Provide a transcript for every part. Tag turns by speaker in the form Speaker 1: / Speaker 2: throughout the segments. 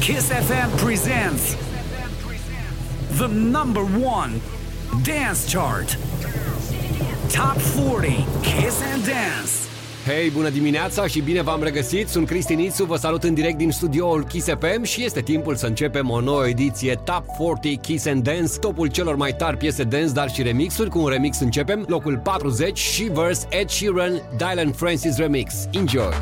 Speaker 1: Kiss FM presents the number one dance chart. Top 40 Kiss and Dance.
Speaker 2: Hei, bună dimineața și bine v-am regăsit! Sunt Cristi Nițu, vă salut în direct din studioul Kiss FM și este timpul să începem o nouă ediție Top 40 Kiss and Dance, topul celor mai tari piese dance, dar și remixuri. Cu un remix începem, locul 40, Shivers, Ed Sheeran, Dylan Francis Remix. Enjoy!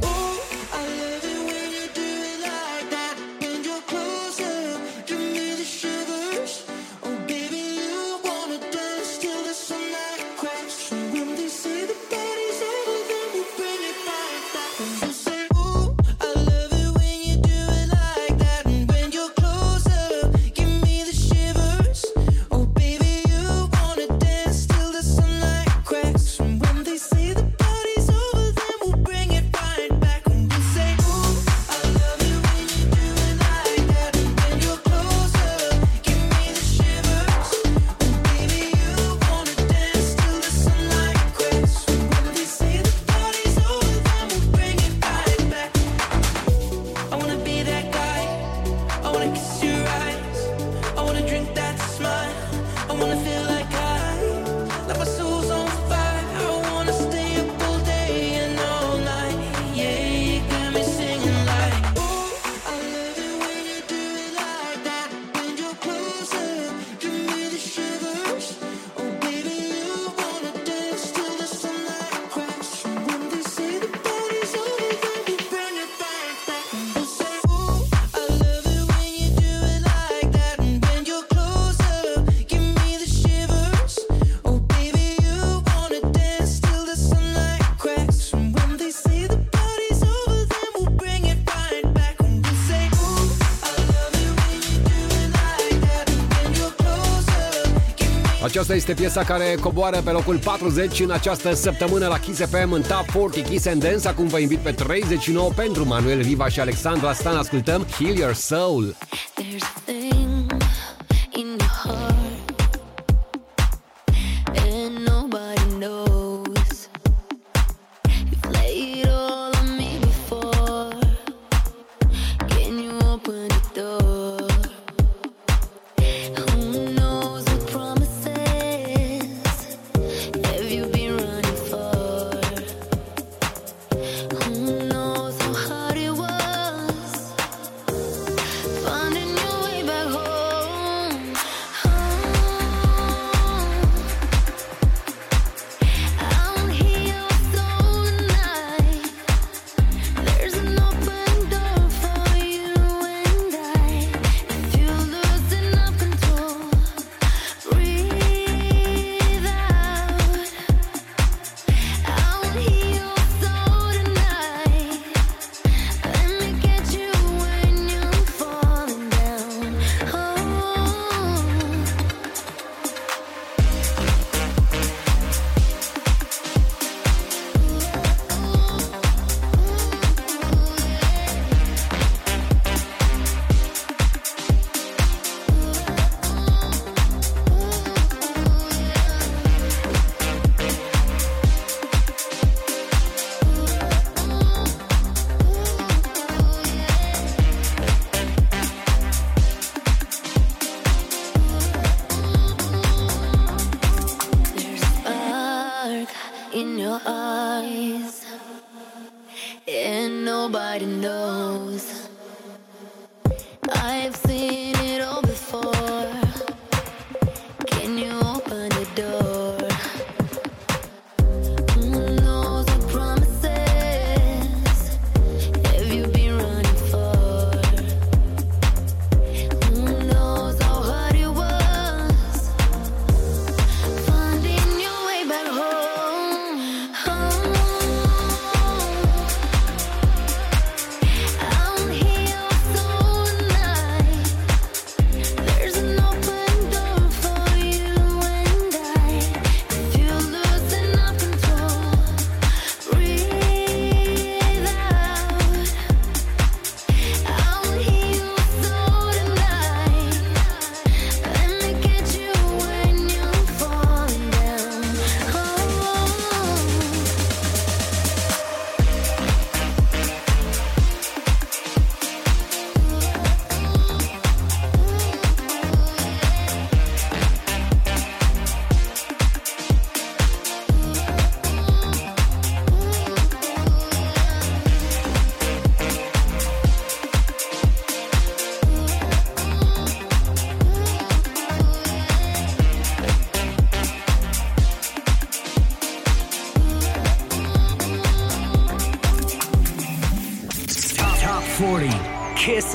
Speaker 2: Aceasta este piesa care coboară pe locul 40 în această săptămână la Kiss FM în Top 40 Kiss and Dance. Acum vă invit pe 39 pentru Manuel Riva și Alexandra Stan. Ascultăm Heal Your Soul. nobody knows.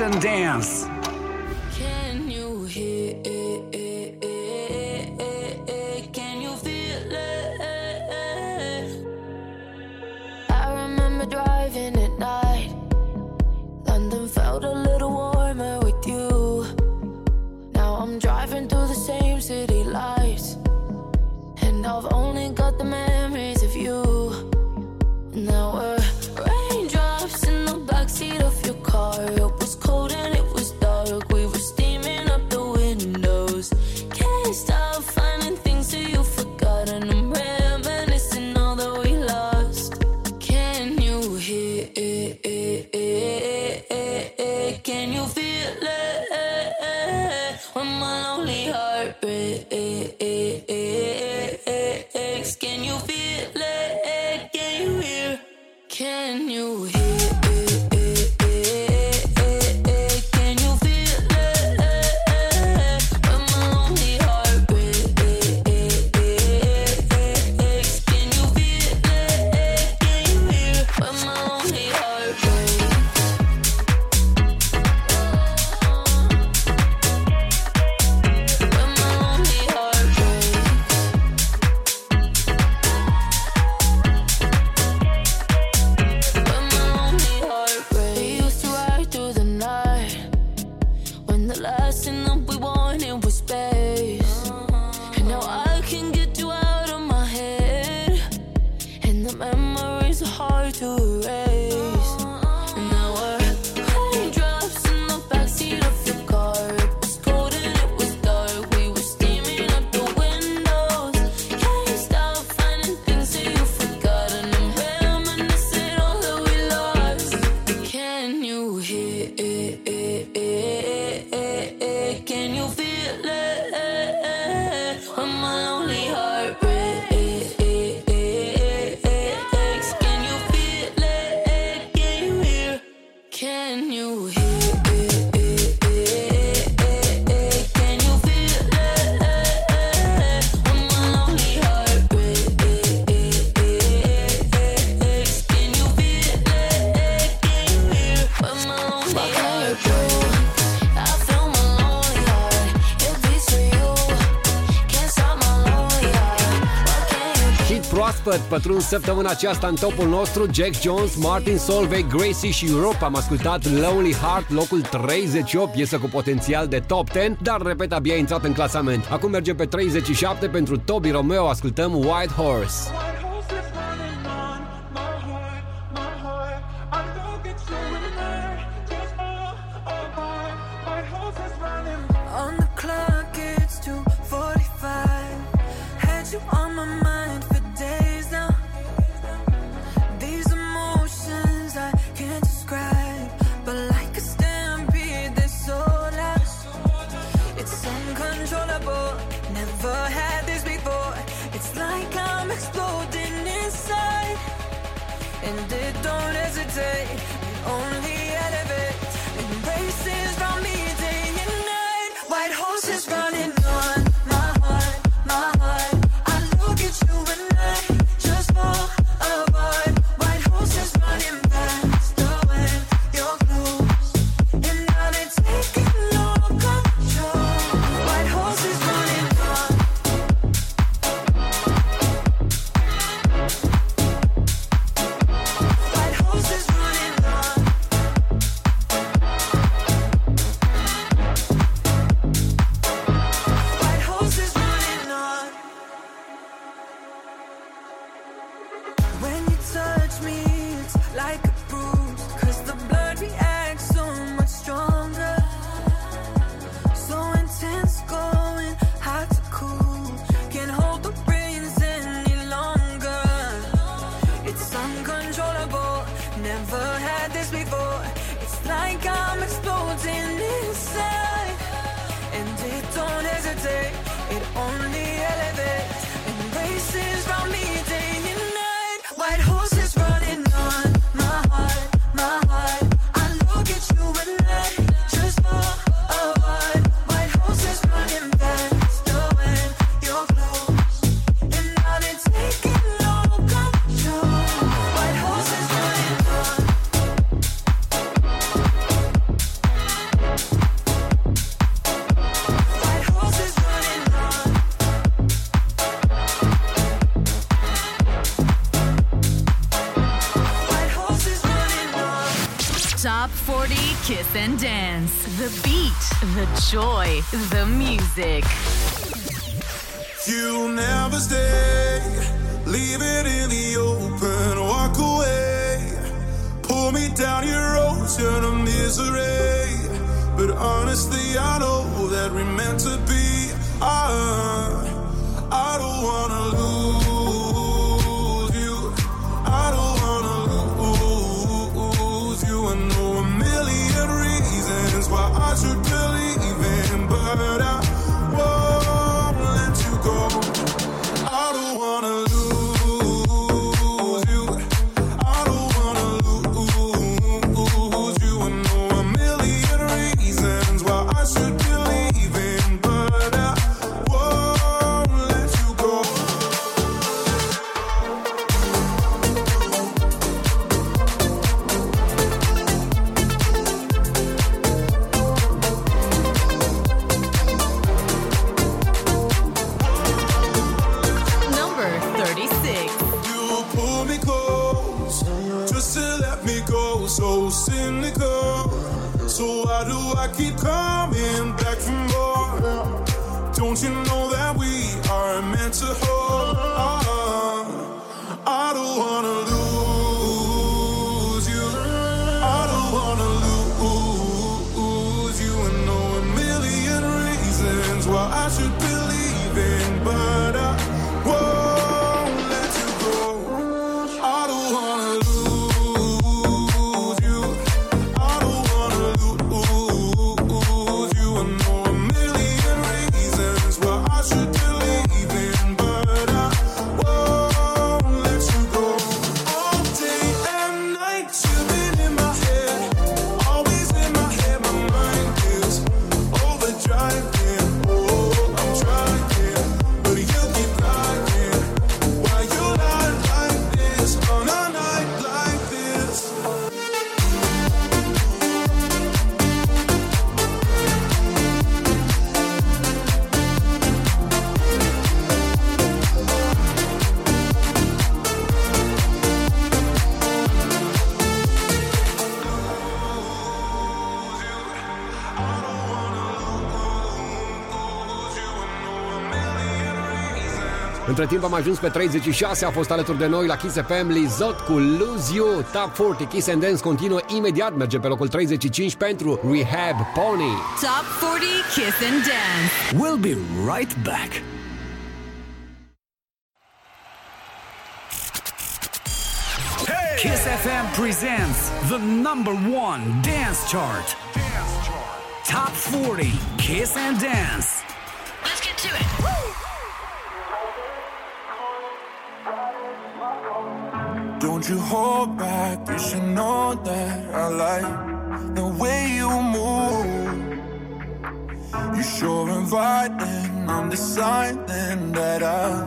Speaker 2: And. Pătruns săptămâna aceasta în topul nostru Jack Jones, Martin Solveig, Gracie și Europe. Am ascultat Lonely Heart, locul 38 Piesă cu potențial de top 10 Dar, repet, abia intrat în clasament. Acum mergem pe 37 pentru Toby Romeo Ascultăm White Horse
Speaker 3: and it don't hesitate. It only elevates, embraces from me. And dance. The beat, the joy, the music.
Speaker 4: You never stay. Leave it in the open. Walk away. Pull me down your ocean of misery. But honestly, I know that we're meant to be. I, I don't wanna lose. so cynical. So why do I keep coming back for more? Don't you know?
Speaker 5: Între timp am ajuns pe 36, a fost alături de noi la Kiss FM Lizot cu Lose You, Top 40 Kiss and Dance continuă imediat, merge pe locul 35 pentru Rehab Pony.
Speaker 3: Top 40 Kiss and Dance.
Speaker 1: We'll be right back. Hey! Kiss FM presents the number one dance chart. Dance chart. Top 40 Kiss and Dance.
Speaker 3: Let's get to it. Woo!
Speaker 4: Don't you hold back, you should know that I like the way you move. You sure inviting, I'm deciding that I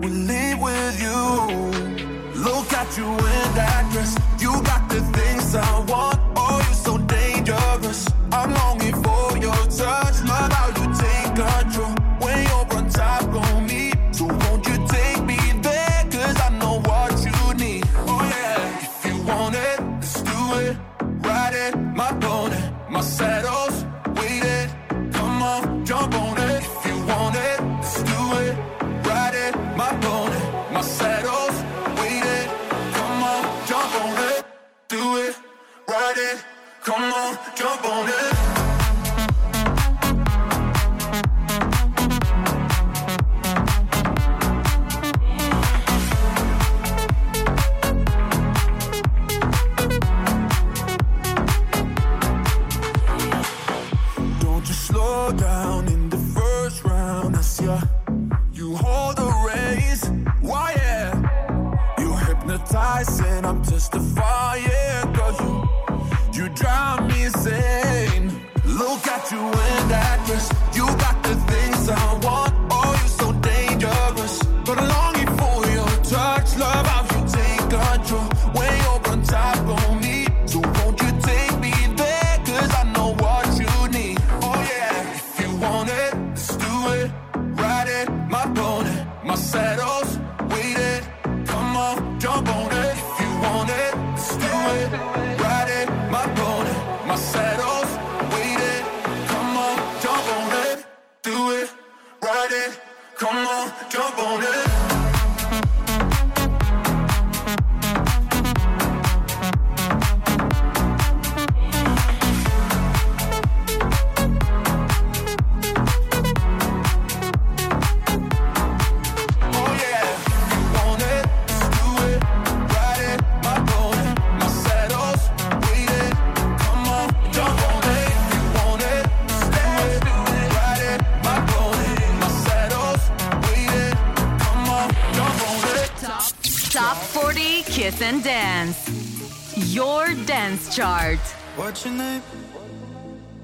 Speaker 4: will leave with you. Look at you in that dress, you got the things I want. Oh, you're so dangerous. I'm longing for your touch.
Speaker 3: Dance chart.
Speaker 6: What's your name?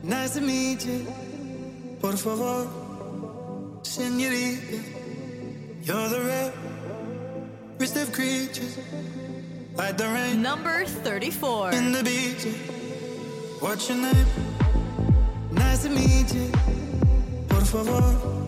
Speaker 6: Nice to meet you. Por favor, senorita. You're the rarest of creatures. Like the rain.
Speaker 3: Number 34.
Speaker 6: In the beach. What's your name? Nice to meet you. Por favor,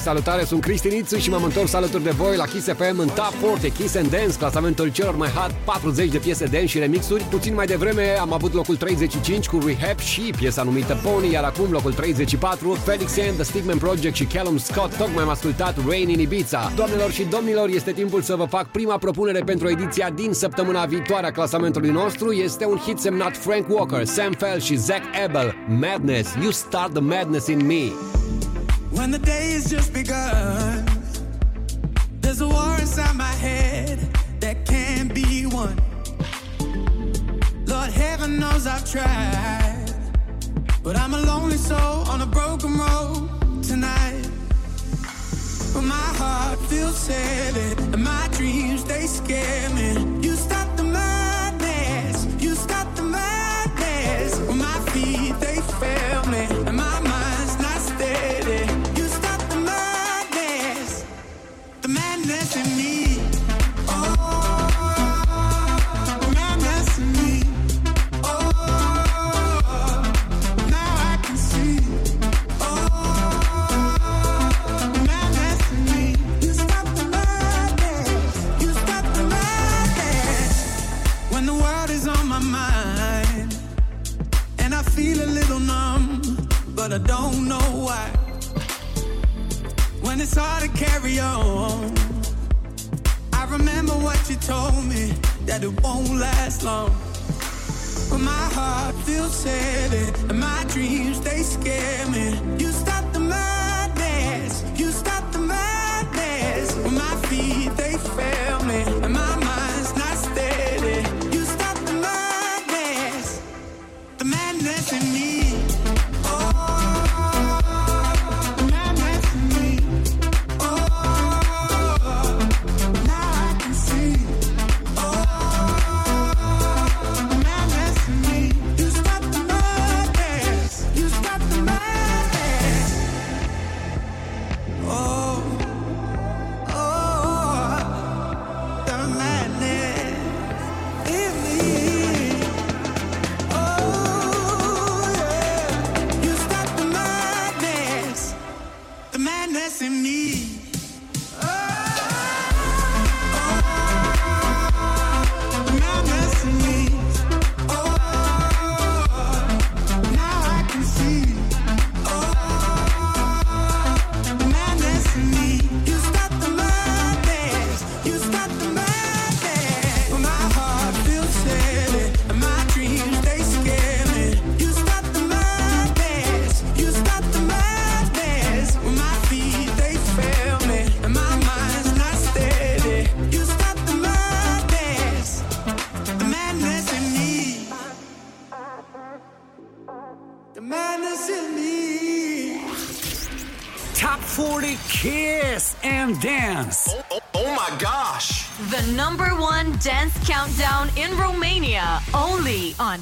Speaker 5: salutare, sunt Cristi Nițu și m-am întors alături de voi la Kiss FM în Top 40 Kiss and Dance, clasamentul celor mai hot 40 de piese dance și remixuri. Puțin mai devreme am avut locul 35 cu Rehab și piesa numită Pony, iar acum locul 34, Felix and The Stigman Project și Callum Scott, tocmai am ascultat Rain in Ibiza. Doamnelor și domnilor, este timpul să vă fac prima propunere pentru ediția din săptămâna viitoare a clasamentului nostru. Este un hit semnat Frank Walker, Sam Fell și Zach Ebel, Madness, You Start the Madness in Me.
Speaker 7: When the day has just begun, there's a war inside my head that can't be won. Lord, heaven knows I've tried, but I'm a lonely soul on a broken road tonight. But my heart feels heavy, and my dreams they scare me. But I don't know why when it's hard to carry on. I remember what you told me that it won't last long. But my heart feels heavy and my dreams they scare me. You stop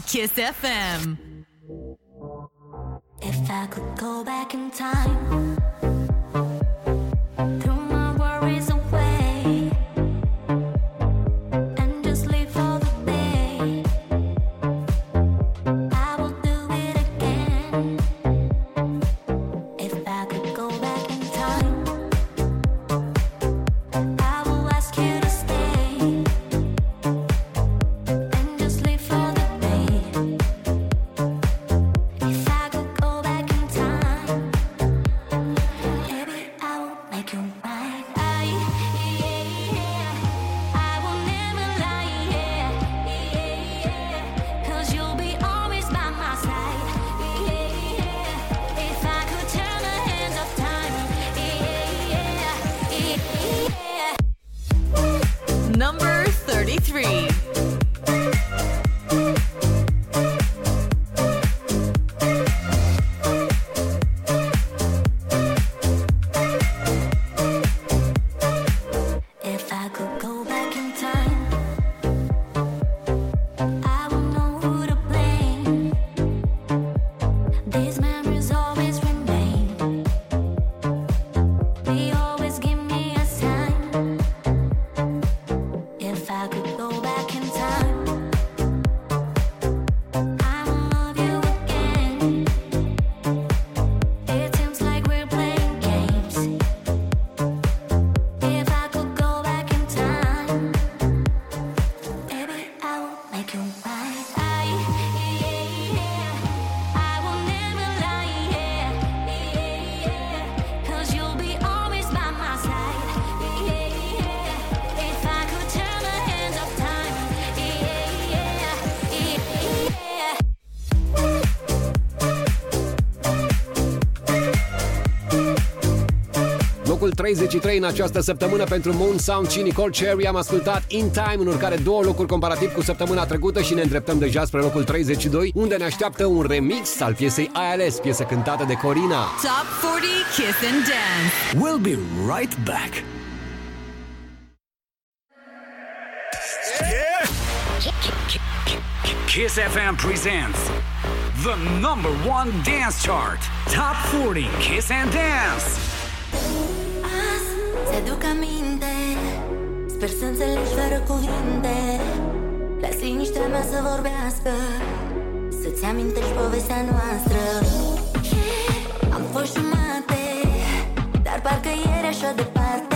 Speaker 1: Kiss
Speaker 3: FM.
Speaker 8: If I could go back in time
Speaker 5: 33 în această săptămână pentru Moon Sound și Nicole Cherry. Am ascultat In Time, în urcare două locuri comparativ cu săptămâna trecută și ne îndreptăm deja spre locul 32, unde ne așteaptă un remix al piesei ILS, piesă cântată de Corina.
Speaker 3: Top 40 Kiss and Dance.
Speaker 1: We'll be right back. Kiss FM presents the number one dance chart. Top 40 Kiss and Dance.
Speaker 8: Ți-aduc aminte Sper să înțelegi fără cuvinte. Las liniștea mea să vorbească Să-ți amintești povestea noastră. Am fost jumate Dar parcă ieri așa departe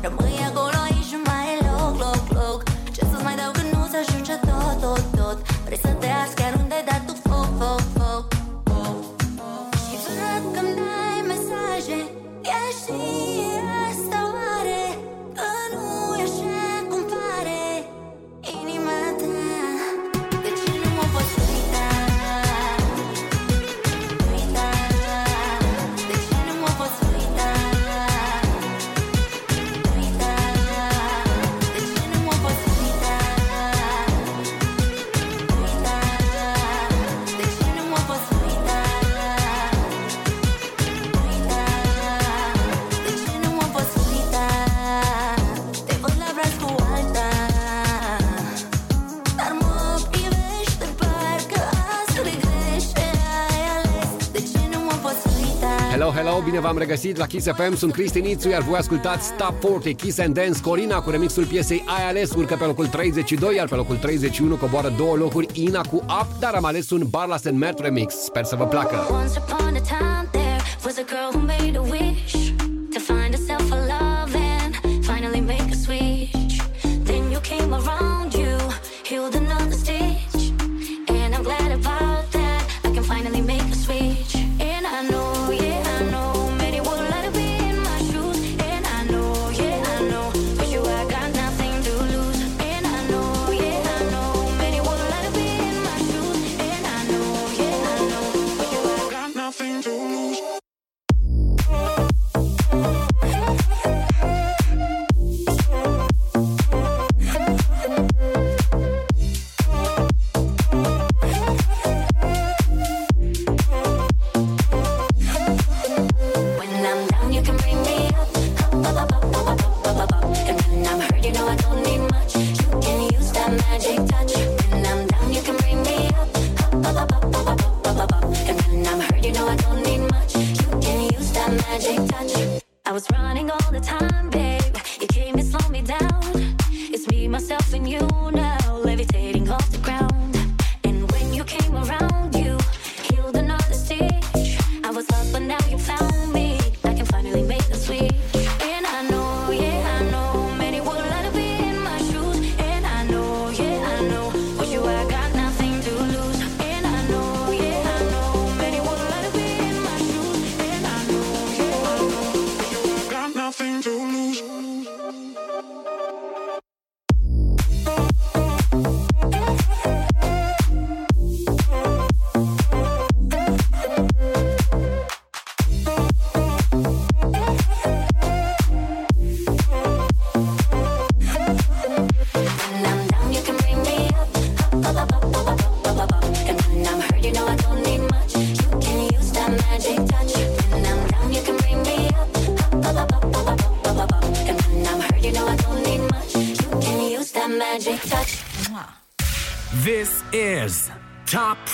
Speaker 8: 什
Speaker 9: 么样 bine v-am regăsit la Kiss FM, sunt Cristi Nițu, iar voi ascultați Top 40 Kiss and Dance Corina cu remixul piesei Ai ales urcă pe locul 32, iar pe locul 31 coboară două locuri Ina cu Up, dar am ales un Barlas and Mert remix. Sper să vă placă!
Speaker 8: Once upon a time there was a girl who made a I was running all the time, babe. You came and slowed me down. It's me, myself, and you now.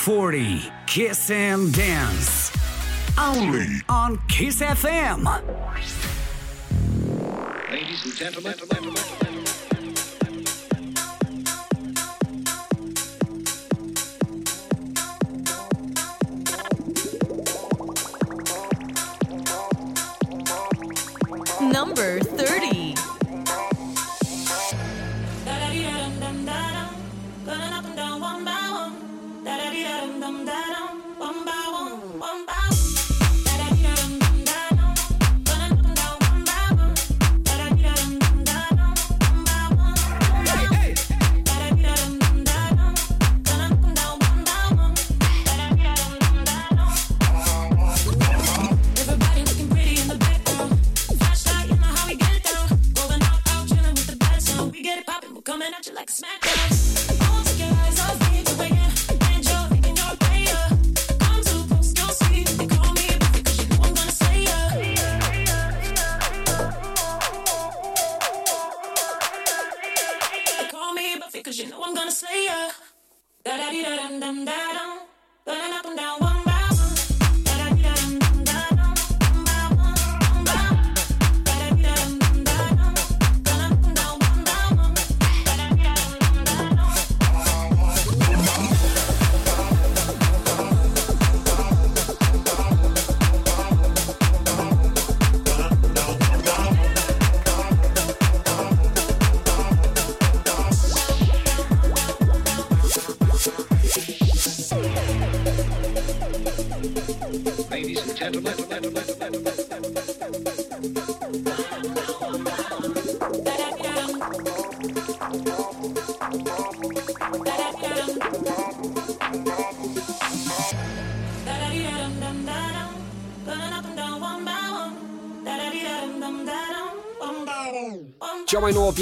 Speaker 1: 40 Kiss and Dance. Only on Kiss FM.
Speaker 10: Ladies and gentlemen. gentlemen,
Speaker 9: gentlemen.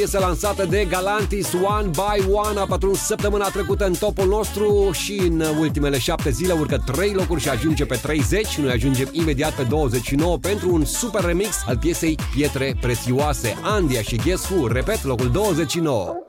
Speaker 9: piesă lansată de Galantis One by One a patruns săptămâna trecută în topul nostru și în ultimele șapte zile urcă trei locuri și ajunge pe 30. Noi ajungem imediat pe 29 pentru un super remix al piesei Pietre Prețioase. Andia și Guess repet, locul 29.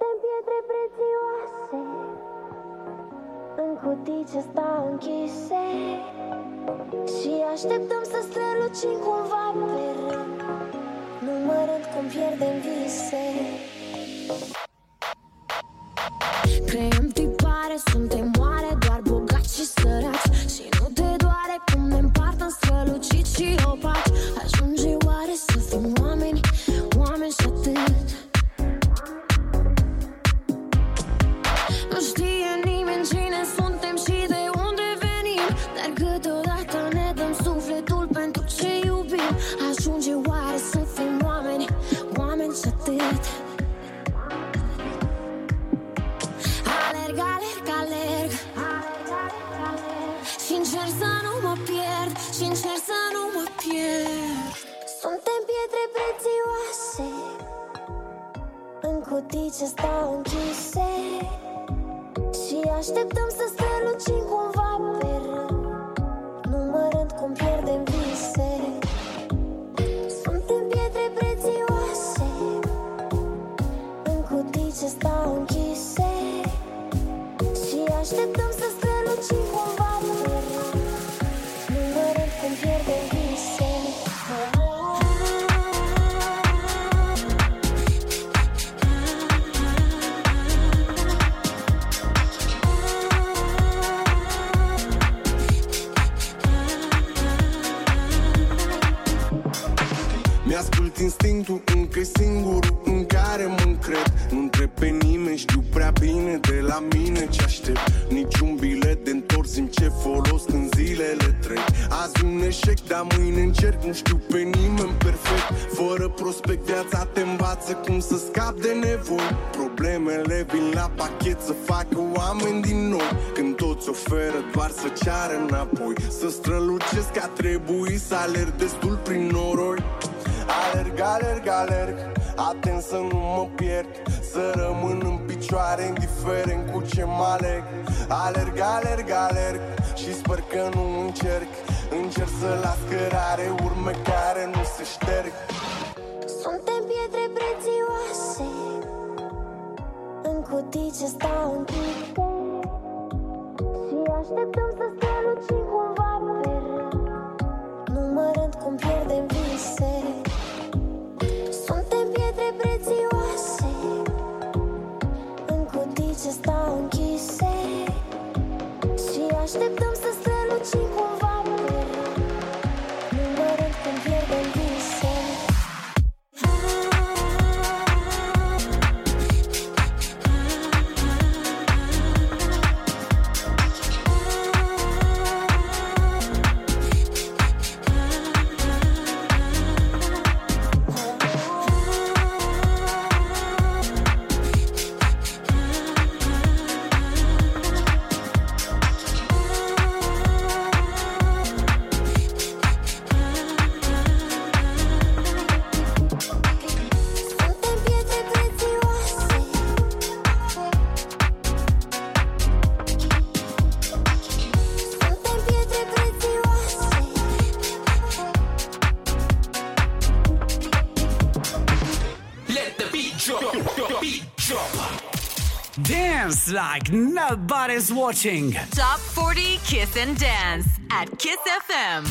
Speaker 1: like nobody's watching.
Speaker 3: Top 40 Kiss and Dance at Kiss FM.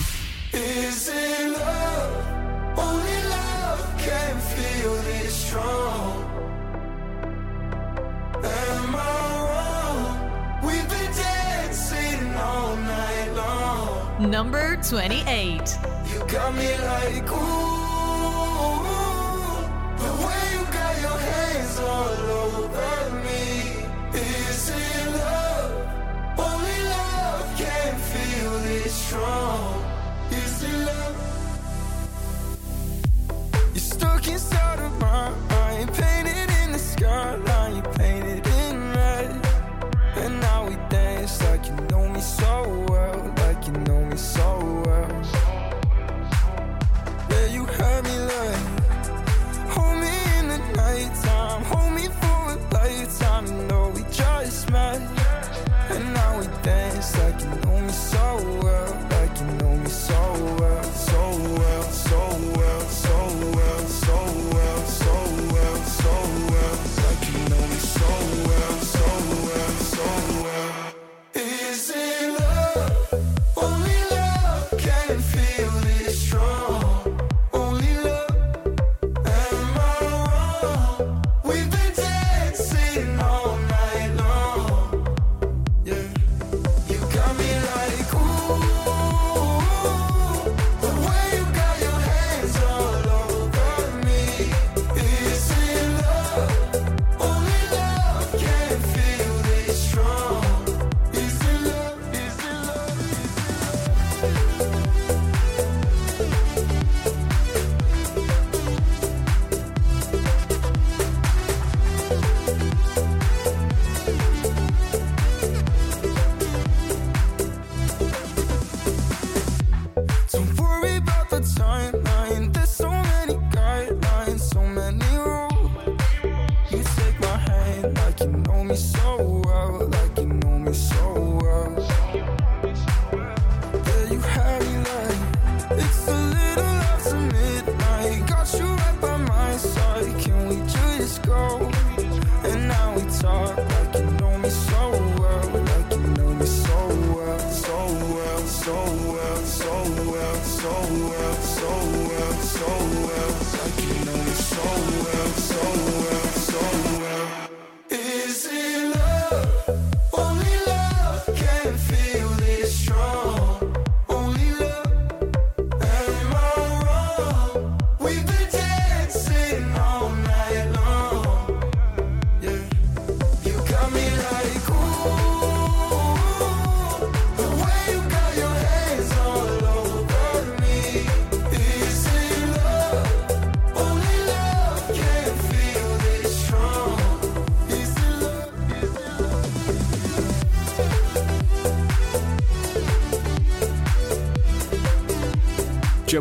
Speaker 6: Is it love? Only love can feel this strong. Am I wrong? We've been dancing all night long.
Speaker 3: Number 28.
Speaker 6: You got me like, ooh.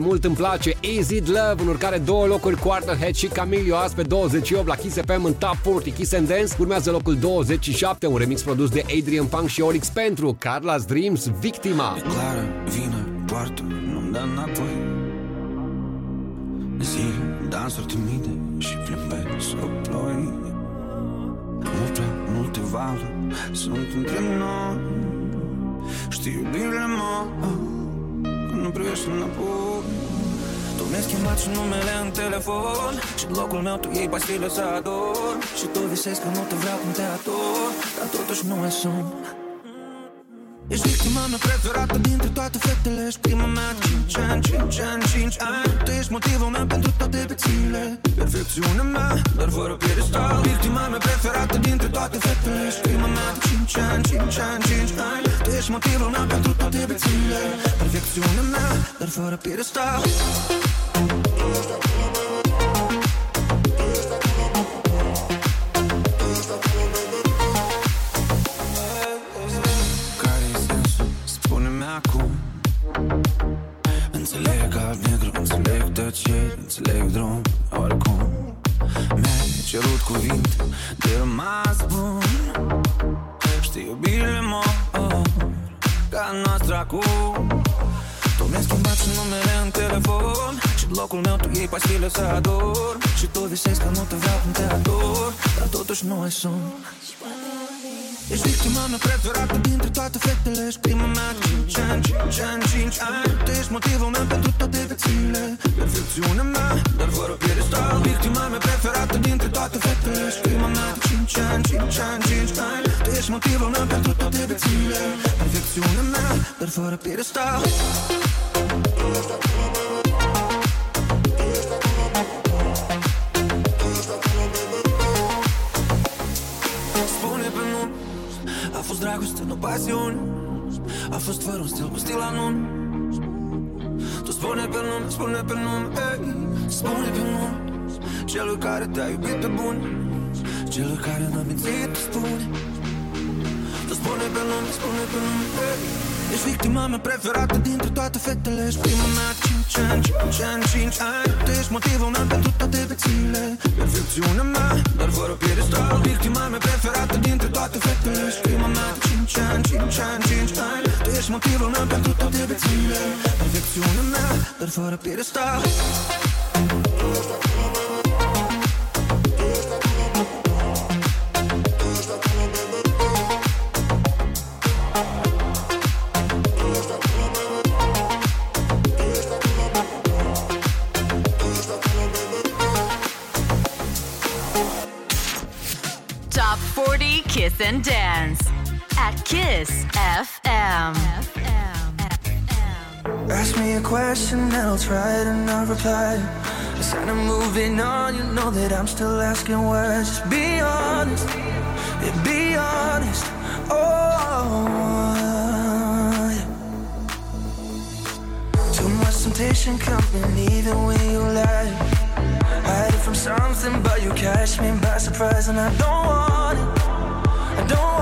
Speaker 5: Mult îmi place Easy Love în urcare două locuri Quarterhead și Camilio azi pe 28 la Kiss FM în Top 40 Kiss and Dance. Urmează locul 27 un remix produs de Adrian Funk și Olix pentru Carla's Dreams Victima.
Speaker 11: clară, Și în locul meu tu iei pastile să ador. Și tu visezi că nu te vreau cum te ador. Dar totuși nu mai sunt. Ești victima mea preferată dintre toate fetele Ești prima mea 5 ani, 5 ani, 5 ani. Tu ești motivul meu pentru toate bețile Perfecțiunea mea, dar fără piedestal. Victima mea preferată dintre toate fetele Ești prima mea 5 ani, 5 ani, 5 ani. Tu ești motivul meu pentru toate bețile Perfecțiunea mea, dar fără piedestal Înțeleg alb-negru, înțeleg tăceri Înțeleg drum, oricum. Mi-ai cerut cuvinte de rămas bun Știi iubirile mor Ca noastră acum. Tu mi-ai schimbat și numele în telefon. Și în locul meu tu iei pastile să ador. Și tu visezi că nu te vreau cum te ador Dar totuși nu ai sun Ești victima mea preferată dintre toate fetele. Ești prima mea 5 ani, 5 ani, 5 ani Tu ești motivul meu pentru toate viețile. Perfecțiunea mea, dar fără piedestal. Victima mea preferată dintre toate fetele. Ești prima mea 5 ani, 5 ani, 5 ani Tu ești motivul meu pentru toate viețile. Perfecțiunea mea, dar fără piedestal dragoste, nu pasiune A fost fără un stil cu stil anun Tu spune pe nume, spune pe nume ei. Spune pe nume Celui care te-a iubit pe bun Celui care n-a mințit, spune Tu spune pe nume, spune pe nume ei. Ești victima mea preferată dintre toate fetele. Ești prima mea 5 ani, 5 ani, 5 ani. Tu ești motivul meu pentru toate viețile. Perfecțiunea mea, dar fără piedestal. Victima mea preferată dintre toate fetele. Ești prima mea 5 ani, 5 ani, 5 ani. Tu ești motivul meu pentru toate viețile. Perfecțiunea mea, dar fără piedestal
Speaker 3: and Dance at Kiss FM.
Speaker 11: Ask me a question and I'll try to not reply. I said I'm moving on, you know that I'm still asking why. Just be honest, yeah, be honest. Oh, yeah. too much temptation coming even when you lie. Hiding from something, but you catch me by surprise, and I don't want it. Don't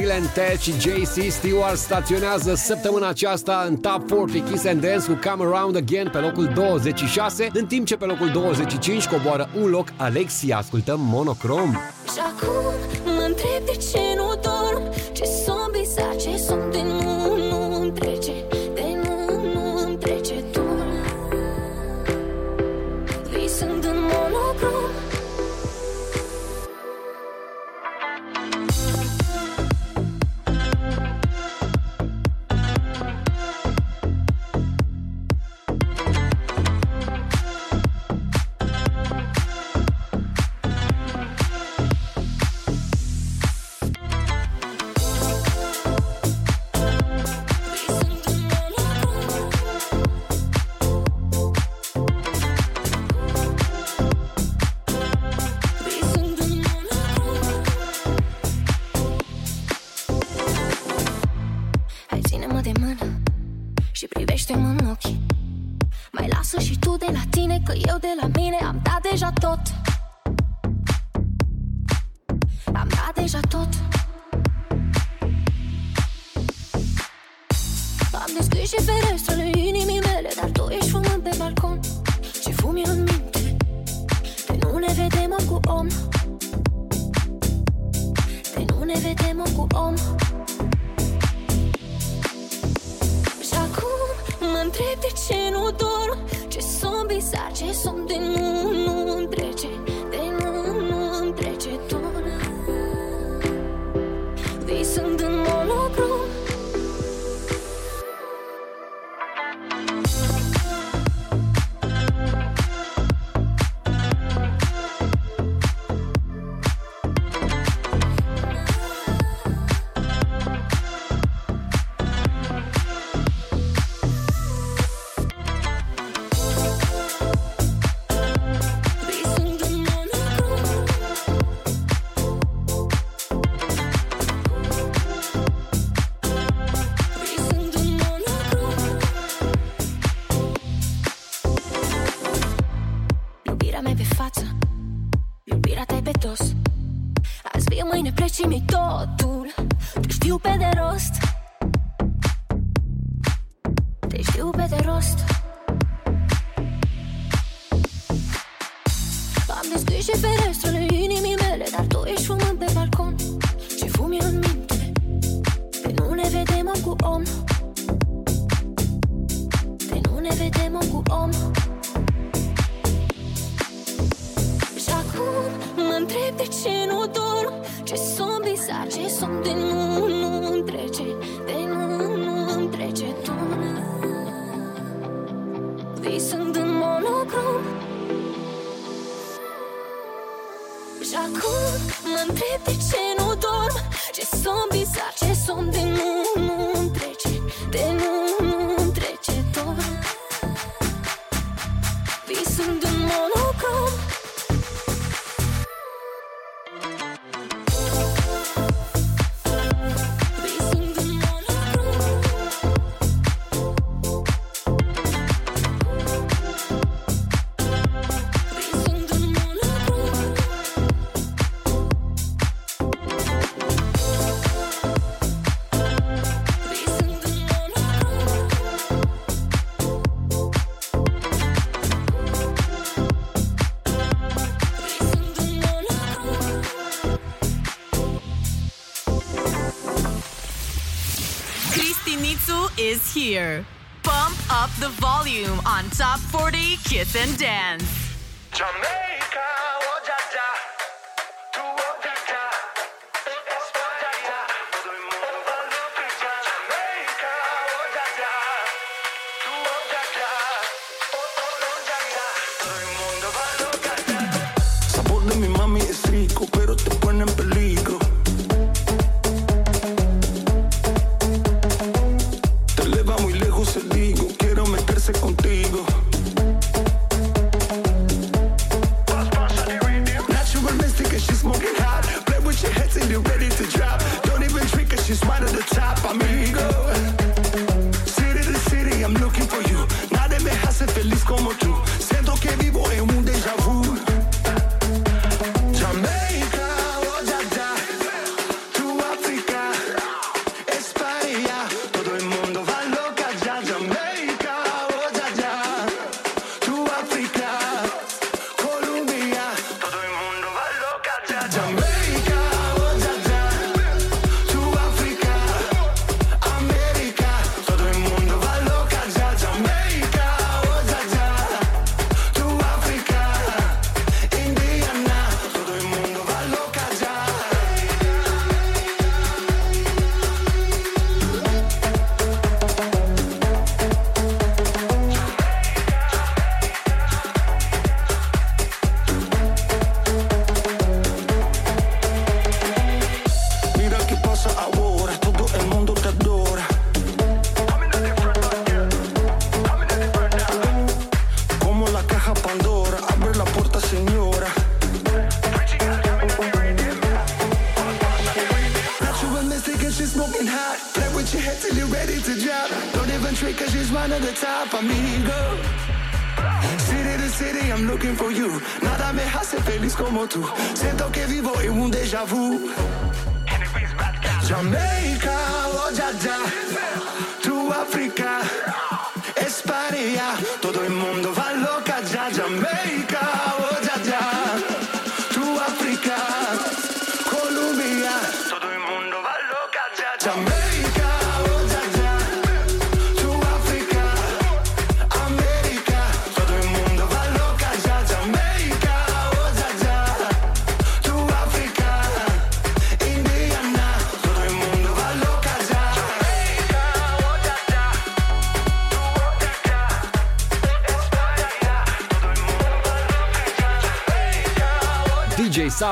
Speaker 5: Dylan Tech și JC Stewart staționează săptămâna aceasta în Top 40 Kiss and Dance cu Come Around Again pe locul 26, în timp ce pe locul 25 coboară un loc Alexia. Ascultăm Monochrome.
Speaker 8: Și acum mă întreb de ce nu dorm, ce sunt exact ce sunt
Speaker 12: din nou. Kiss and Dance.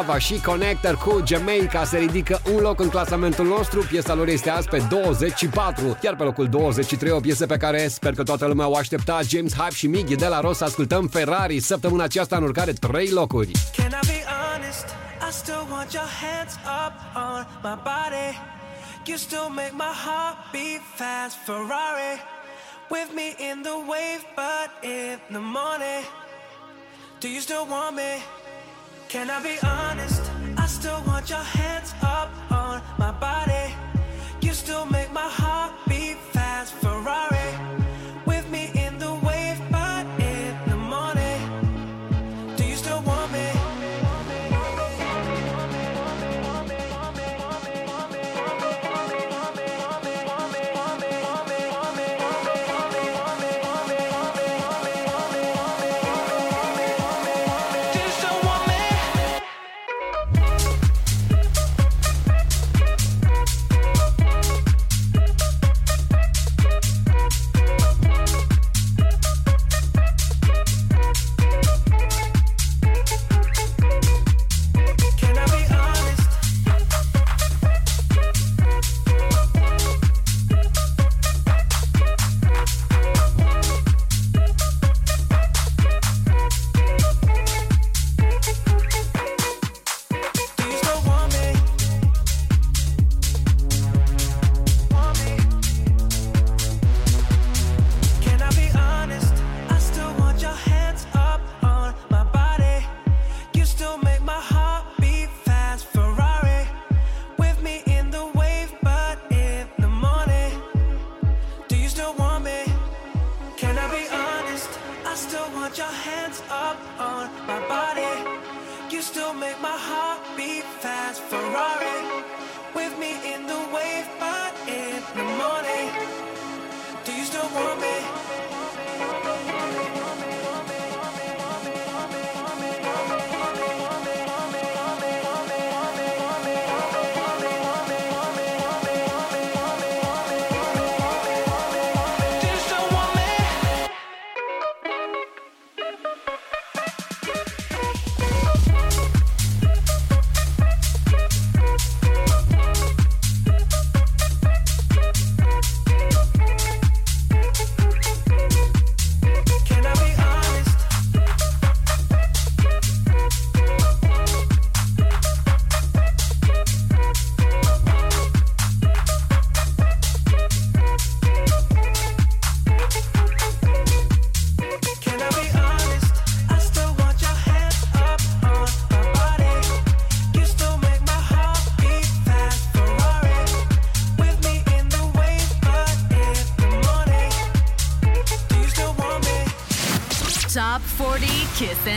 Speaker 5: Java și Connector cu Jamaica se ridică un loc în clasamentul nostru. Piesa lor este azi pe 24, iar pe locul 23 o piesă pe care sper că toată lumea o aștepta. James Hype și Miggy de la Ross ascultăm Ferrari săptămâna aceasta în urcare 3 locuri.
Speaker 13: Can I be honest? I still want your hands up on my body. You still make my heart beat fast Ferrari with me in the wave but in the morning Do you still want me? Can I be honest?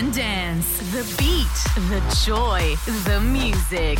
Speaker 14: and dance. The beat, the joy, the music.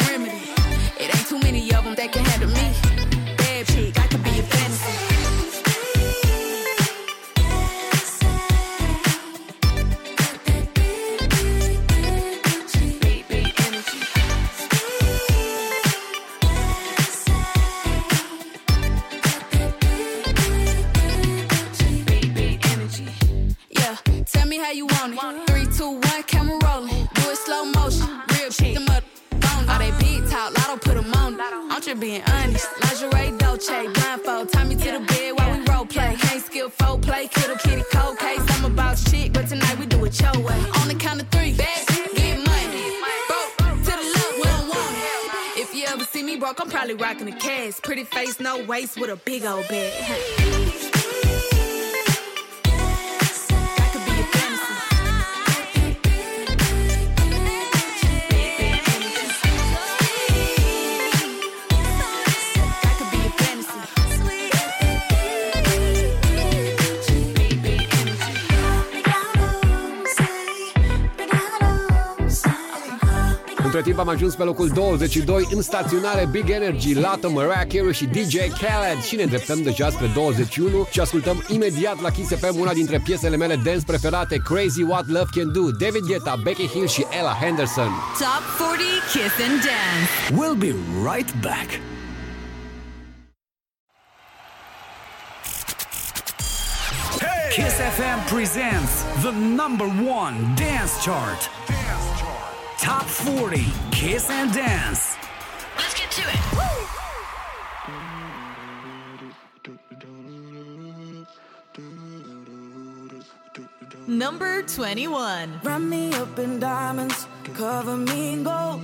Speaker 15: lotto put 'em on. I'm just being honest. Lingerie, Dolce, blindfold. Tie me to the bed while we role play. Can't skill foul play. Kittle kitty cold case. I'm about shit, but tonight we do it your way. On the count of three, bad, get money. Broke to the left, we don't want it. If you ever see me broke, I'm probably rocking a cast. Pretty face, no waist, with a big old bag.
Speaker 5: Între timp am ajuns pe locul 22 în staționare Big Energy, Lată, Mariah Carey și DJ Khaled și ne îndreptăm deja spre 21 și ascultăm imediat la Kiss FM una dintre piesele mele dance preferate, Crazy What Love Can Do, David Guetta, Becky Hill și Ella Henderson.
Speaker 3: Top 40 Kiss and Dance.
Speaker 1: We'll be right back. Kiss FM presents the number one dance chart. Top 40 Kiss and Dance.
Speaker 3: Let's get to it. Number 21.
Speaker 2: Wrap me up in diamonds, cover me in gold.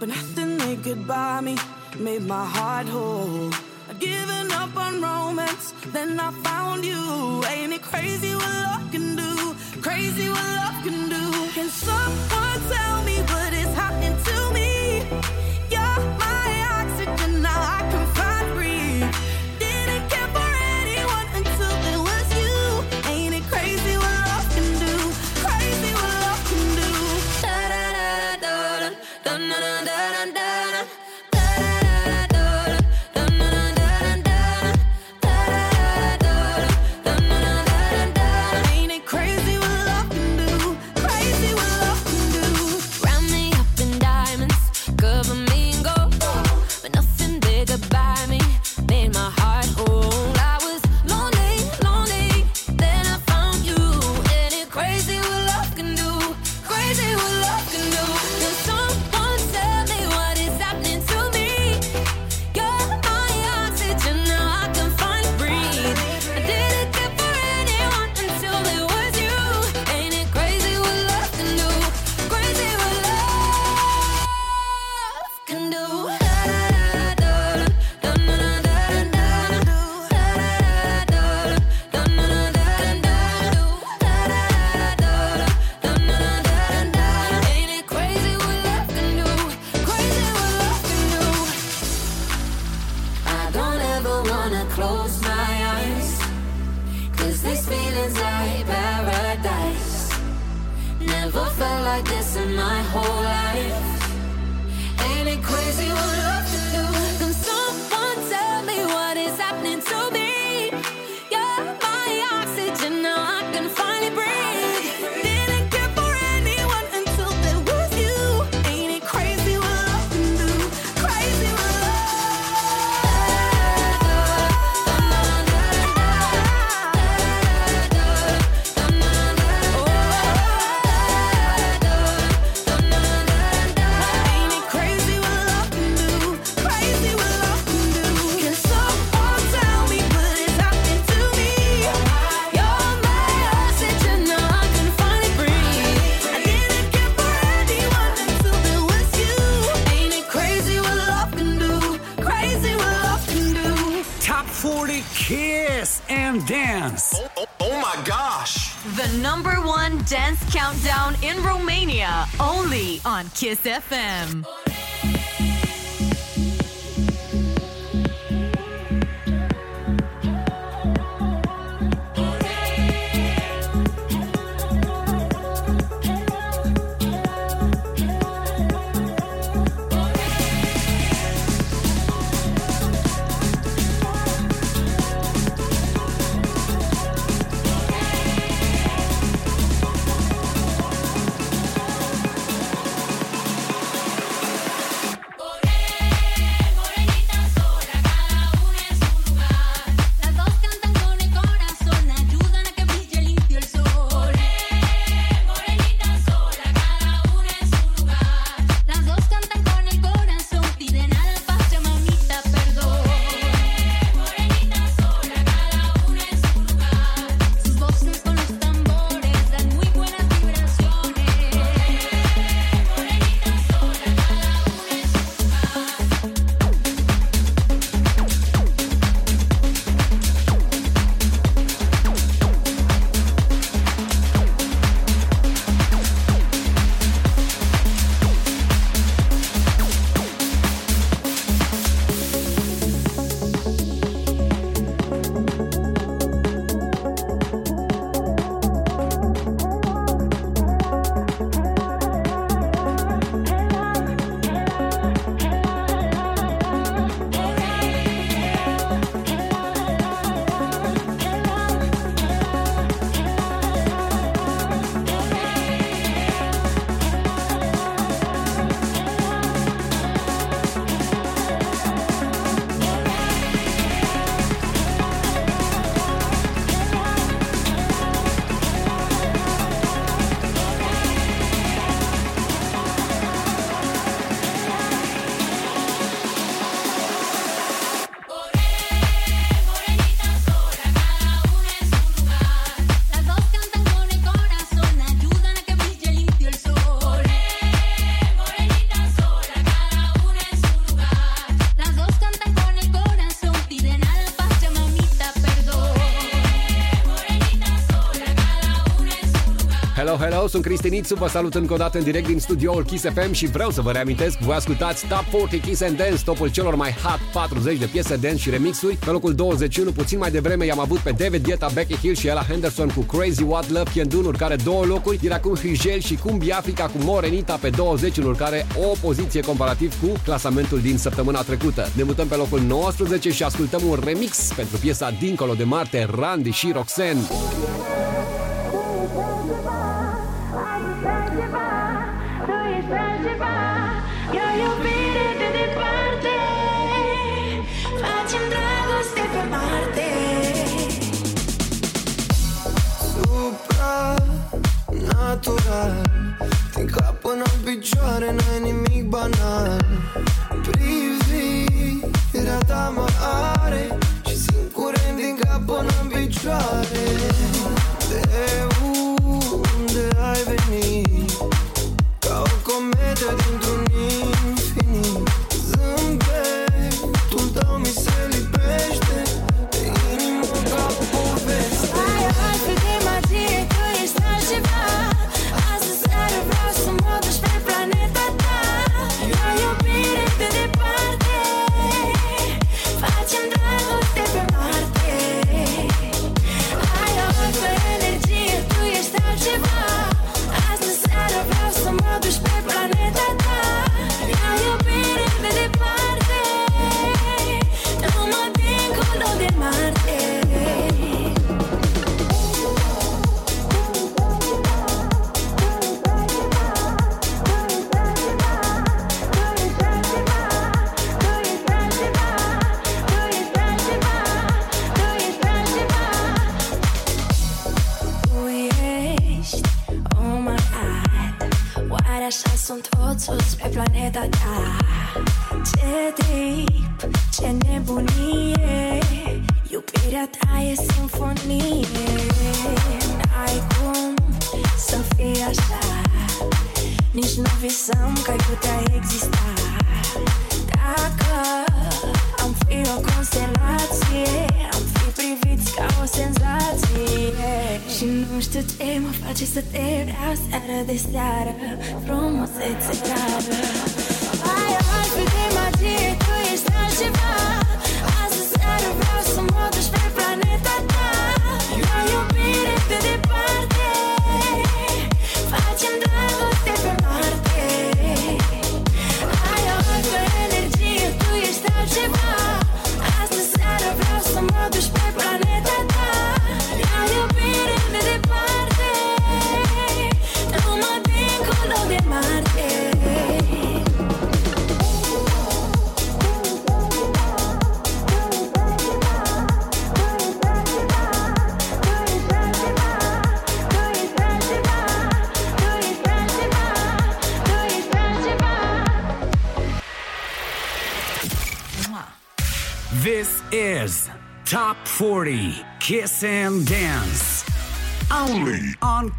Speaker 2: But nothing they could buy me made my heart whole. I'd given up on romance, then I found you. Ain't it crazy what love can do? Crazy what love can do. Can someone tell me what is happening to me?
Speaker 8: Close my eyes. Cause this feeling's like paradise. Never felt like this in my whole life. Ain't it crazy what love The number one dance countdown in Romania, only on Kiss FM.
Speaker 5: Hello, hello, sunt Cristinițu, vă salut încă o dată în direct din studioul Kiss FM și vreau să vă reamintesc, voi ascultați Top 40 Kiss and Dance, topul celor mai hot 40 de piese dance și remixuri. Pe locul 21, puțin mai devreme, i-am avut pe David Guetta, Becky Hill și Ella Henderson cu Crazy What Love Can Do, în urcare două locuri, iar acum Higel și Cumbi Africa cu Morenita pe 20, în urcare o poziție comparativ cu clasamentul din săptămâna trecută. Ne mutăm pe locul 19 și ascultăm un remix pentru piesa Dincolo de Marte, Randy și Roxanne.
Speaker 2: Supranatural Din cap până în picioare N-ai nimic banal. Privirea ta mă are Și simt curent din cap până în picioare. De unde ai venit? Ca o cometă dintr-un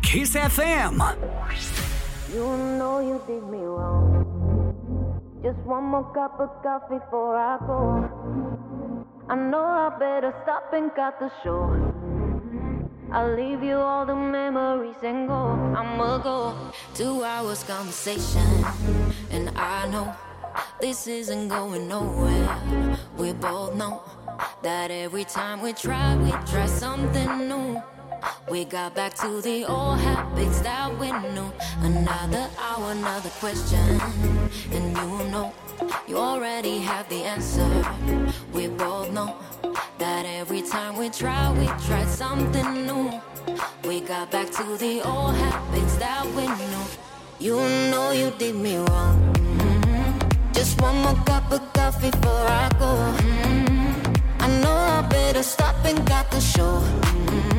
Speaker 1: Kiss FM.
Speaker 16: You know you did me wrong. Just one more cup of coffee before I go. I know I better stop and cut the show. I'll leave you all the memories and go. I'ma go. Two hours conversation, and I know this isn't going nowhere. We both know that every time we try, we try something new. We got back to the old habits that we knew. Another hour, another question. And you know, you already have the answer. We both know that every time we try, we try something new. We got back to the old habits that we knew. You know you did me wrong. Mhm. Just one more cup of coffee before I go. Mhm. I know I better stop and got the show. Mhm.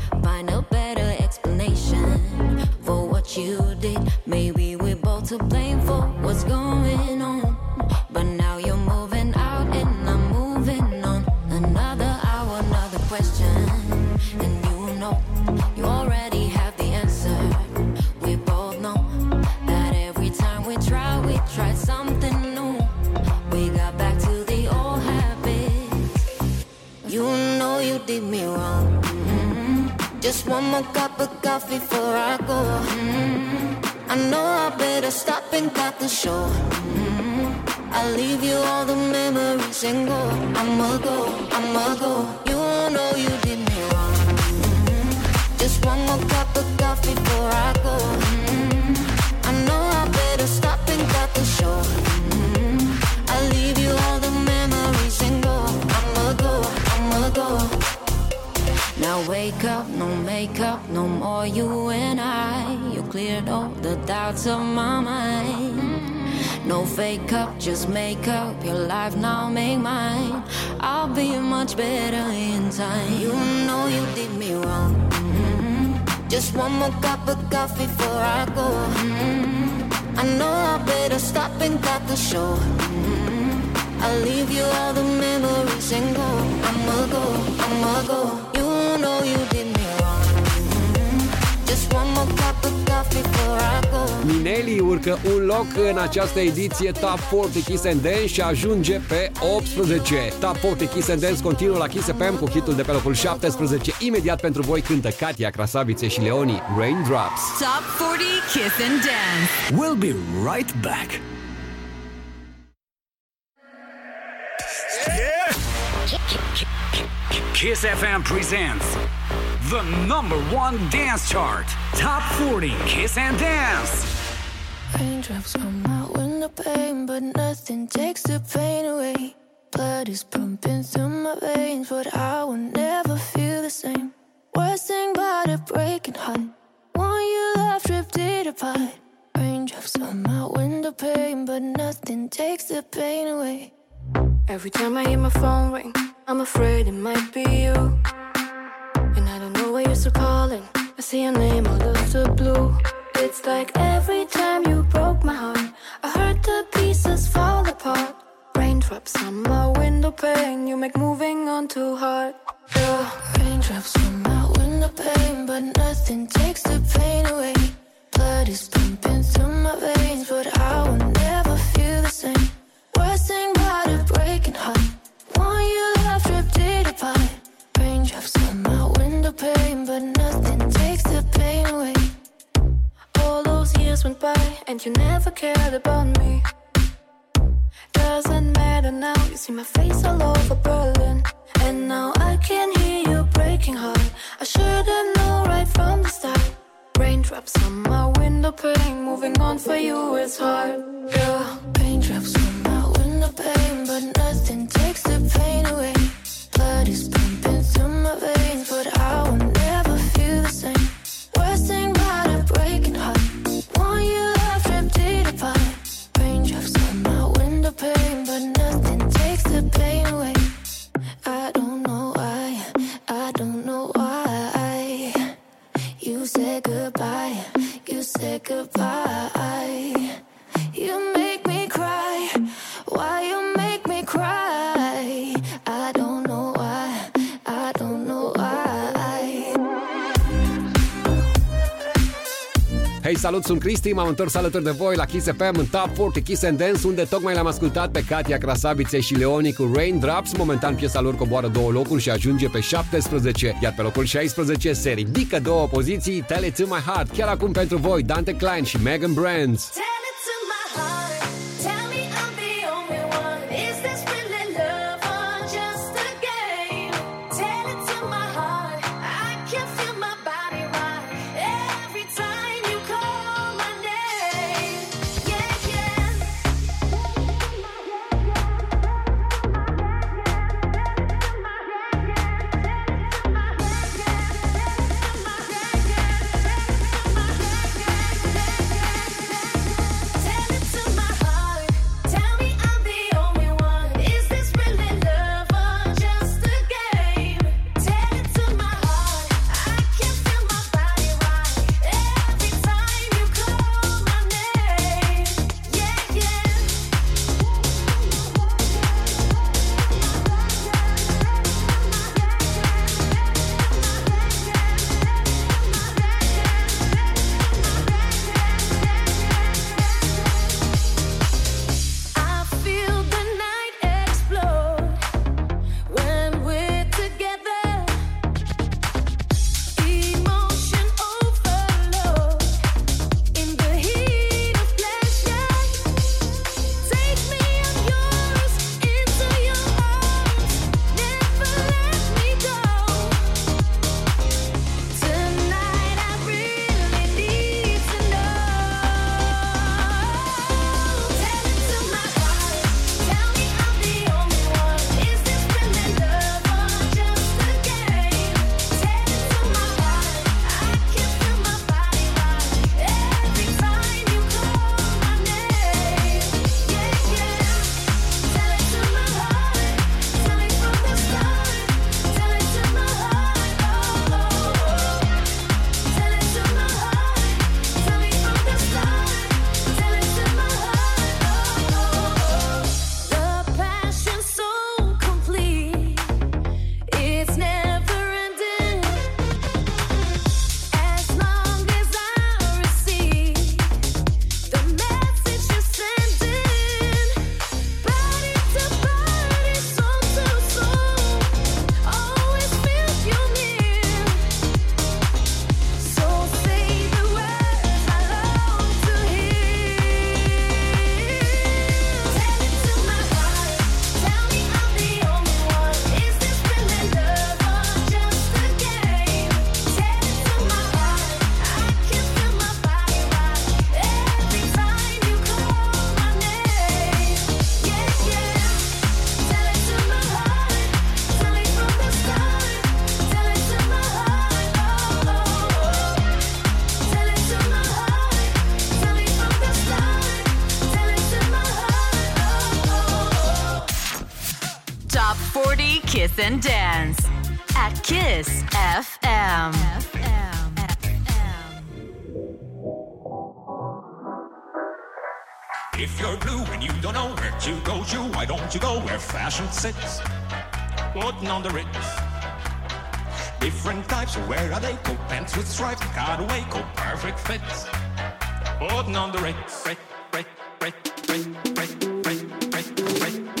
Speaker 16: You did. Maybe we're both to blame for what's going on. But now you're moving out and I'm moving on. Another hour, another question. And you know, you already have the answer. We both know that every time we try, we try something new. We got back to the old habits. You know you did me wrong. Mhm. Just one more cup of coffee before I go. Mhm. I know I better stop and cut the show. Mhm. I'll leave you all the memories and go. I'ma go, I'ma go. You know you did me wrong. Mhm. Just one more cup of coffee before I go. The doubts of my mind. No fake up, just make up your life now, make mine. I'll be much better in time. You know you did me wrong. Mhm. Just one more cup of coffee before I go. Mhm. I know I better stop and cut the show. Mhm. I'll leave you all the memories and go. I'ma go, I'ma go. Of coffee before I go.
Speaker 5: Mineli urcă un loc în această ediție Top 40 Kiss and Dance și ajunge pe 18. Top 40 Kiss and Dance continuă la Kiss FM cu hitul de pe locul 17. Imediat pentru voi cântă Katia Krasavice și Leoni Raindrops.
Speaker 3: Top 40 Kiss and Dance.
Speaker 1: We'll be right back. Kiss FM presents the number one dance chart. Top 40 Kiss and Dance.
Speaker 2: Raindrops on my window pane, but nothing takes the pain away. Blood is pumping through my veins, but I will never feel the same. Worst thing about a breaking heart, one you left ripped it apart. Raindrops on my window pane, but nothing takes the pain away. Every time I hear my phone ring, I'm afraid it might be you you're still calling. I see your name all of the blue. It's like every time you broke my heart, I heard the pieces fall apart. Raindrops on my window pane, you make moving on too hard. Yeah. Raindrops on my window pane, but nothing takes the pain away. Blood is pumping through my veins, but I will never feel the same. Worst thing about a breaking heart, one you left ripped it apart. Raindrops on my window pane, but nothing takes the pain away. All those years went by, and you never cared about me. Doesn't matter now, you see my face all over Berlin. And now I can hear you breaking heart. I should've known right from the start. Raindrops on my window pane, moving on for you is hard. Yeah, raindrops
Speaker 5: salut, sunt Cristi, m-am întors alături de voi la Kiss FM în Top 40 Kiss and Dance, unde tocmai l-am ascultat pe Katia Crasavițe și Leoni cu Raindrops. Momentan piesa lor coboară două locuri și ajunge pe 17, iar pe locul 16 se ridică două poziții Tell It To My Heart. Chiar acum pentru voi, Dante Klein și Megan Brands.
Speaker 2: Tell it to my heart.
Speaker 3: Kiss and Dance at Kiss FM.
Speaker 17: If you're blue and you don't know where to go to, why don't you go where fashion sits? Putting on the Ritz. Different types, where are they? Coat pants with stripes, cutaway, coat perfect fits. Putting on the Ritz, Ritz, Ritz, Ritz, Ritz, Ritz, Ritz, Ritz, Ritz,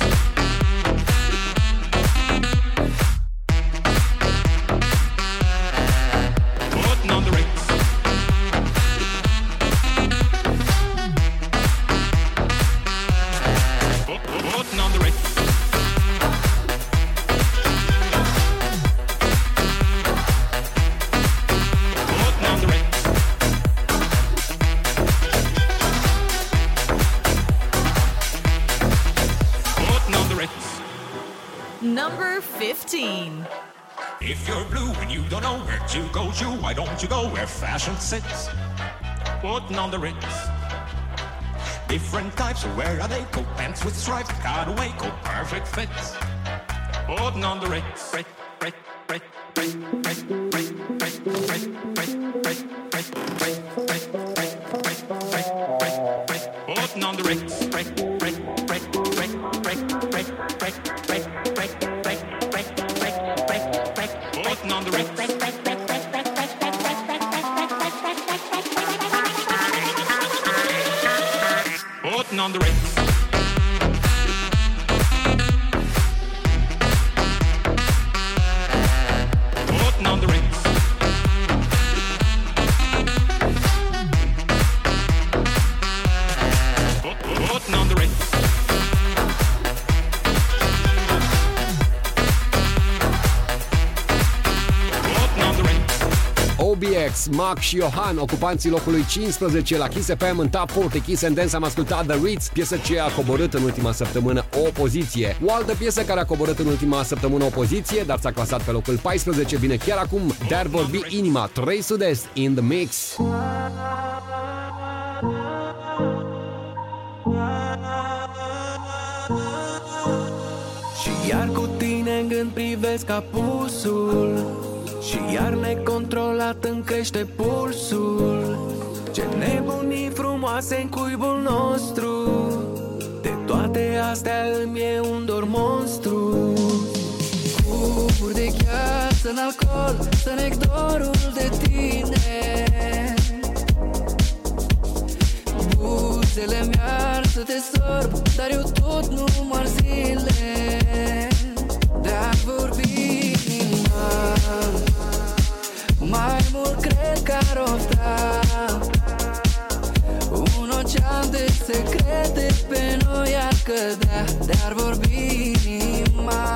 Speaker 17: Why don't you go where fashion sits? Putting on the ritz. Different types, where are they? Coat pants with stripes, cutaway coat, perfect fits. Putting on the ritz. Rit, rit, rit, rit, on the Ritz.
Speaker 5: OBX, Mac și Johan, ocupanții locului 15 la Kiss FM în Top 40 Kiss and Dance am ascultat The Ritz, piesă ce a coborât în ultima săptămână o poziție. O altă piesă care a coborât în ultima săptămână o poziție, dar s-a clasat pe locul 14, vine chiar acum, Dar vorbi inima, 3 sud-est in the mix.
Speaker 6: Și iar cu tine în gând privesc apusul Și iar necontrolat îmi crește pulsul. Ce nebunii frumoase în cuibul nostru. De toate astea îmi e un dor monstru.
Speaker 18: Cuburi de gheață în alcool Să nec dorul de tine. Buzele mi-ar să te sorb Dar eu tot număr zile. De-ar vorbi inima Mai mult cred că ar ofta Un ocean de secrete pe noi ar cădea De-ar vorbi inima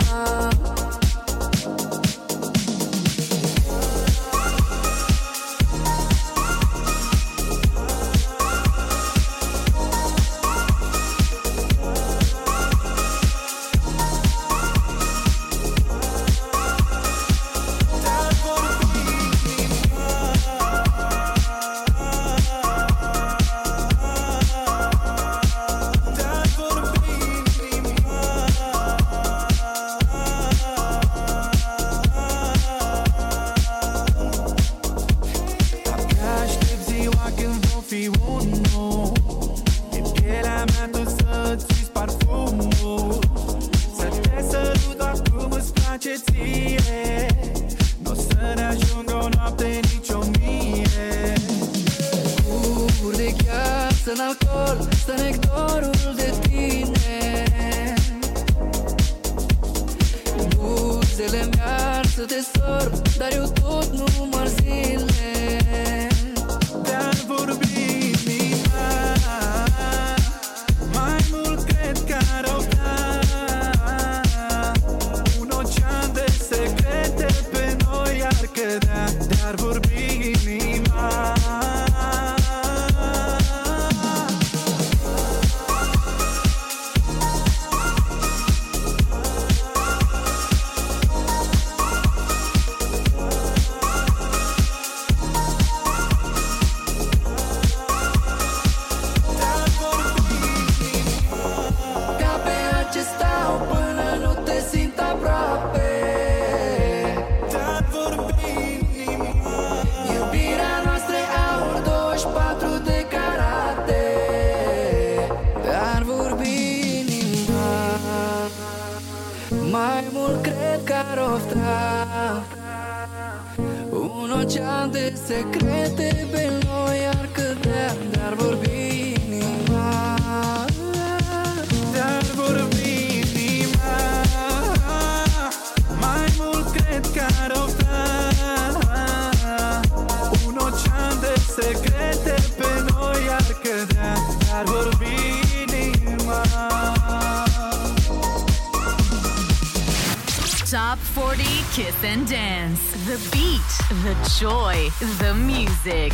Speaker 3: and Dance. The beat, the joy, the music.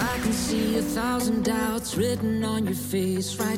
Speaker 19: I can see a thousand doubts written on your face right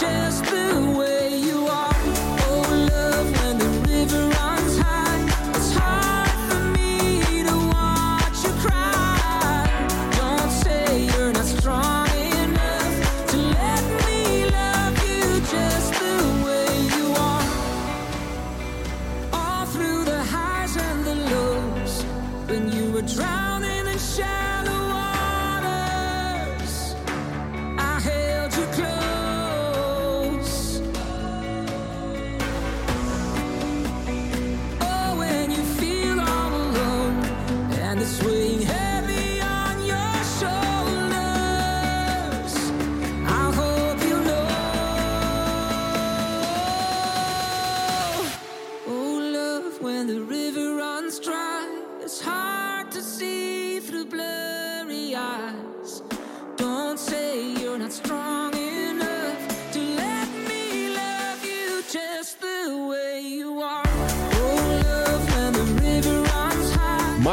Speaker 19: just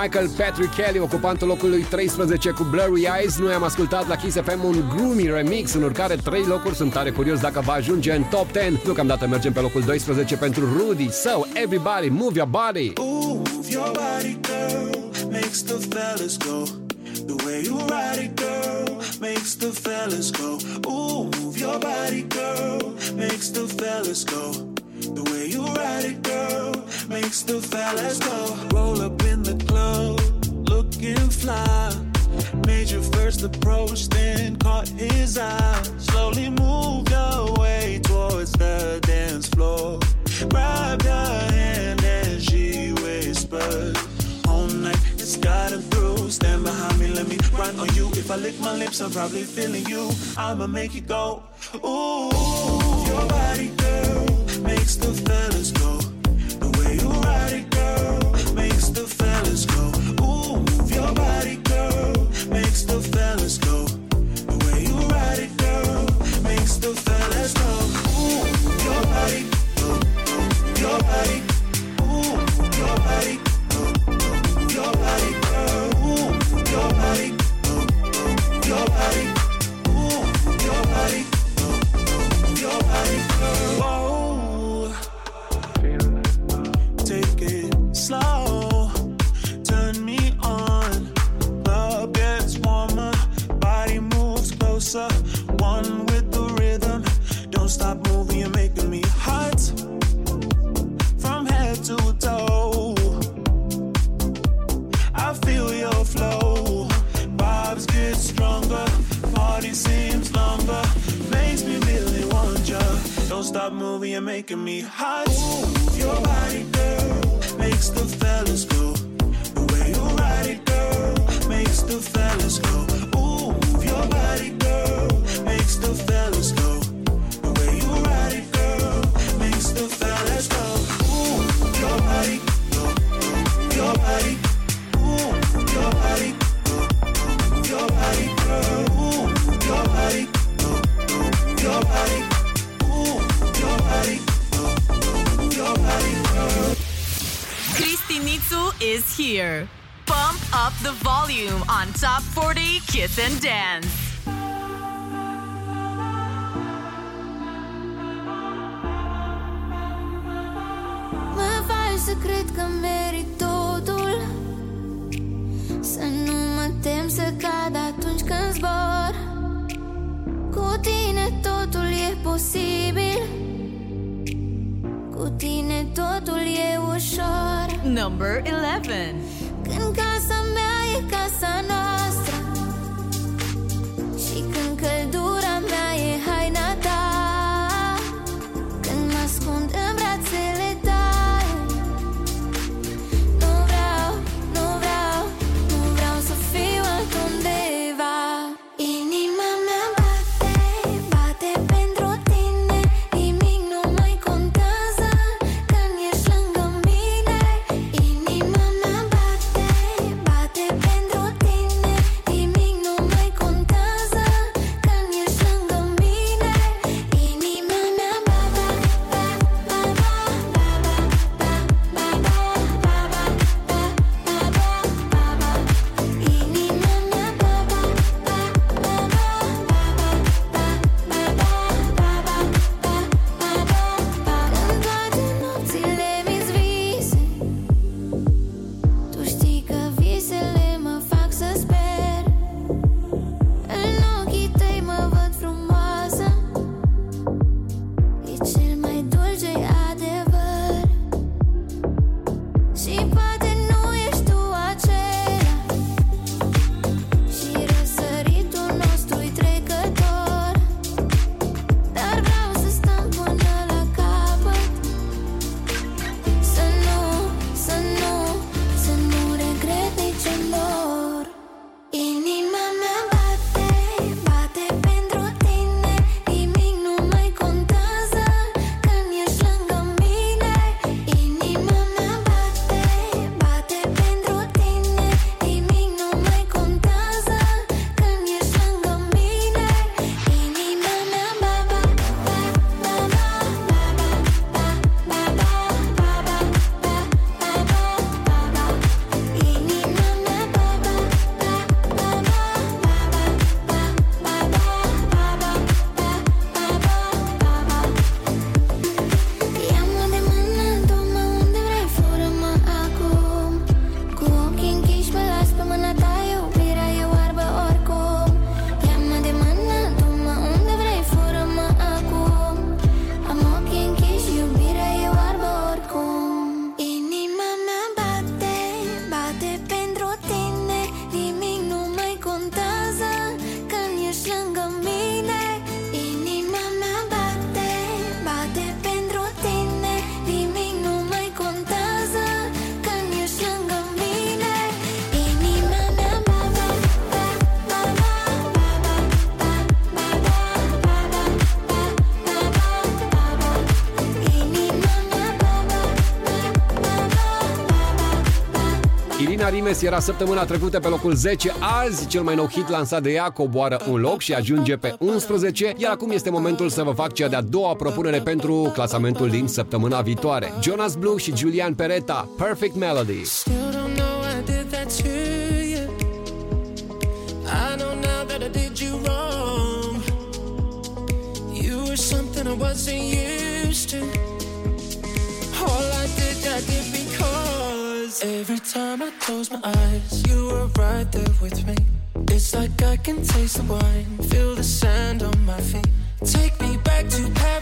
Speaker 5: Michael Patrick Kelly ocupant locul lui 13 cu Blurry Eyes Noi am ascultat la Kiss FM un gloomy remix În urcare 3 locuri Sunt tare curios dacă va ajunge în top 10 Deocamdată mergem pe locul 12 pentru Rudy So, everybody, move your body
Speaker 13: Move your body, girl, makes the fellas go. The way you ride it, girl, makes the fellas go. Ooh, move your body, girl, makes the fellas go. The way you ride it, girl, makes the fellas go. Roll up in the club, fly. Made your first approach, then caught his eye. Slowly moved away towards the dance floor. Grabbed her hand and she whispered, All night it's gotten through. Stand behind me, let me run on you. If I lick my lips, I'm probably feeling you. I'ma make it go. Ooh, your body, girl, makes the fellas go. The way you ride it, girl, makes the fellas go. Ooh, your body. Ooh, your body, girl. Your body, your body. Ooh, your body, your body, girl. you're making me hot. Ooh, your body, girl, makes the fellas go. The way you ride it, girl, makes the fellas go. Ooh, your body, girl, makes the fellas go. The way you ride it, girl, makes the fellas go. Ooh, your body, your, your body. Ooh, your body, your, your body, girl. Ooh, your body, your, your body.
Speaker 8: Shinizu is here. Bump up the volume on Top 40 Kiss and Dance.
Speaker 3: Să cred că merit totul Să nu mă tem să cad atunci când zbor Cu tine totul e posibil
Speaker 8: number 11.
Speaker 5: Messi era săptămâna trecută pe locul 10, azi cel mai nou hit lansat de ea coboară un loc și ajunge pe 11, iar acum este momentul să vă fac cea de-a doua propunere pentru clasamentul din săptămâna viitoare. Jonas Blue și Julian Pereta, Perfect Melody.
Speaker 7: I wasn't used to
Speaker 6: close my eyes, you were right there with me. It's like I can taste the wine, feel the sand on my feet. Take me back to
Speaker 5: Paris.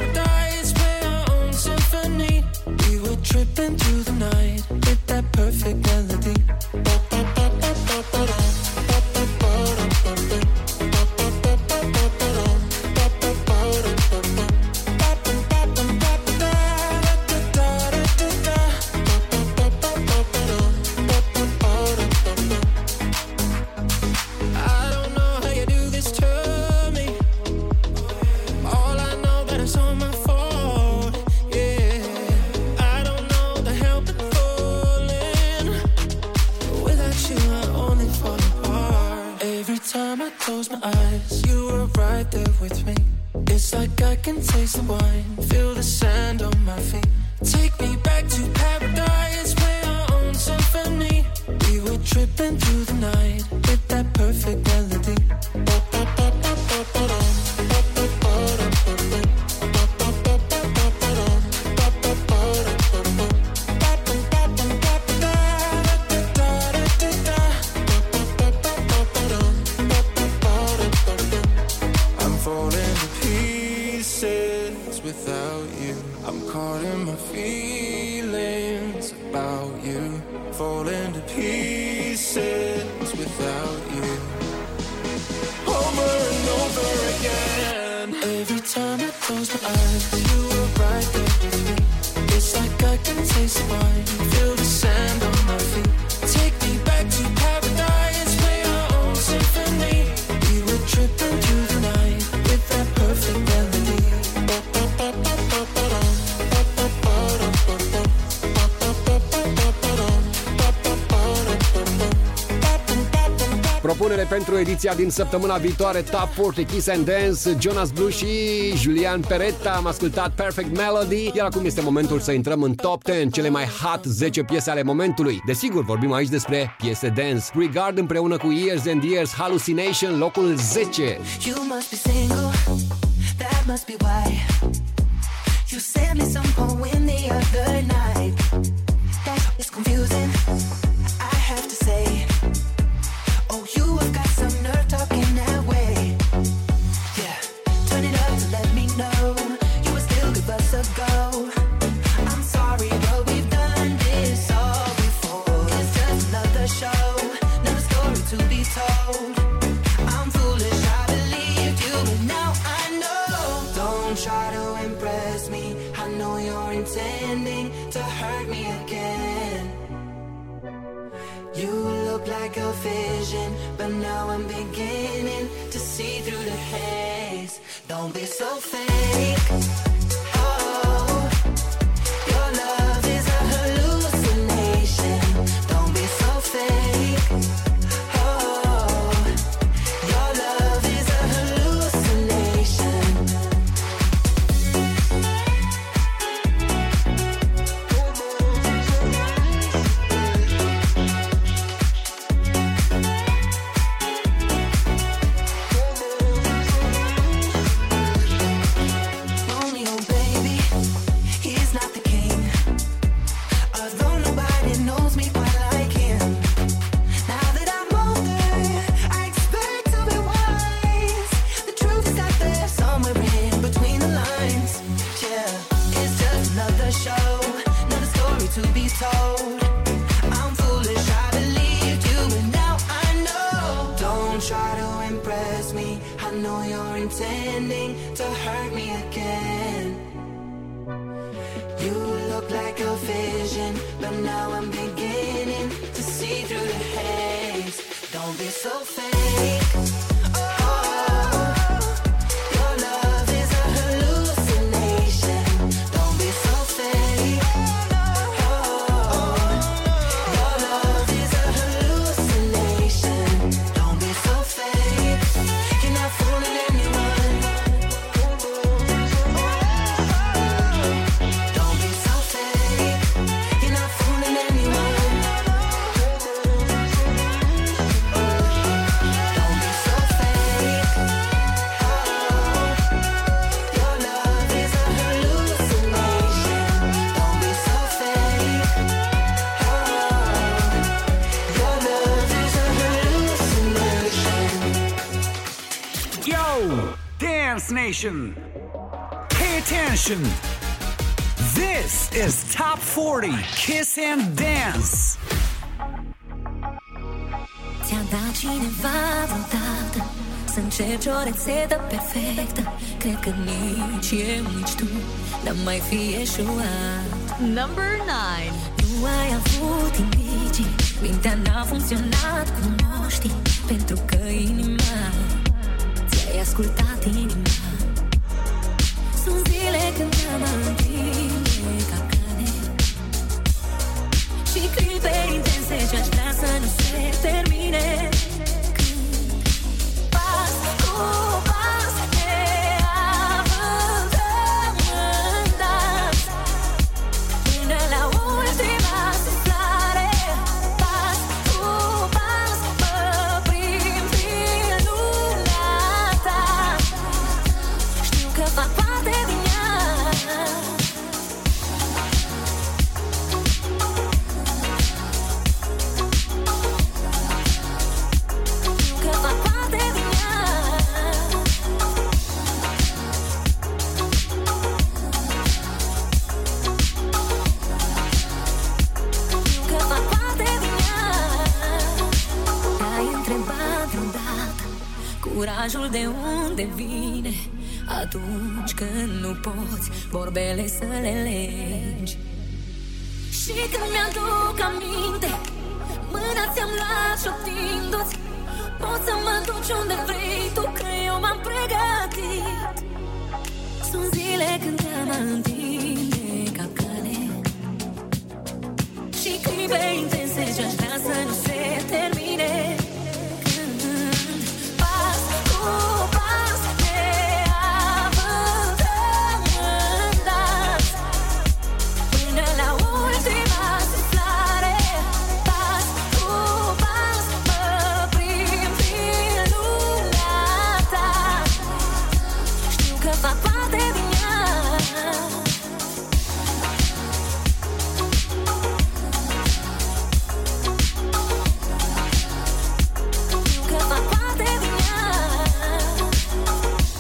Speaker 5: pentru ediția din săptămâna viitoare Top 40 Kiss and Dance, Jonas Blue și Julian Peretta. Am ascultat Perfect Melody, iar acum este momentul să intrăm în Top 10, cele mai hot 10 piese ale momentului. Desigur, vorbim aici despre piese dance. Regard împreună cu Years and Years, Hallucination, locul 10.
Speaker 16: You must session. This is
Speaker 1: Top 40 Kiss and Dance.
Speaker 8: Ți-am dat cineva perfectă Cred că nici eu, nici tu N-am mai fi eșuat
Speaker 3: Number 9
Speaker 8: Nu ai avut indicii Mintea n-a funcționat cum o știi Pentru că inima Ți-ai ascultat inima și clipe intense ce aș vrea să nu se termine. Vorbele să le legi. Și când mi-aduc aminte Mâna ți-am luat șoptindu-ți Poți să mă duci unde vrei Tu că eu m-am pregătit. Sunt zile când te-am întinde ca cale Și clipe intense ce-aș vrea să nu se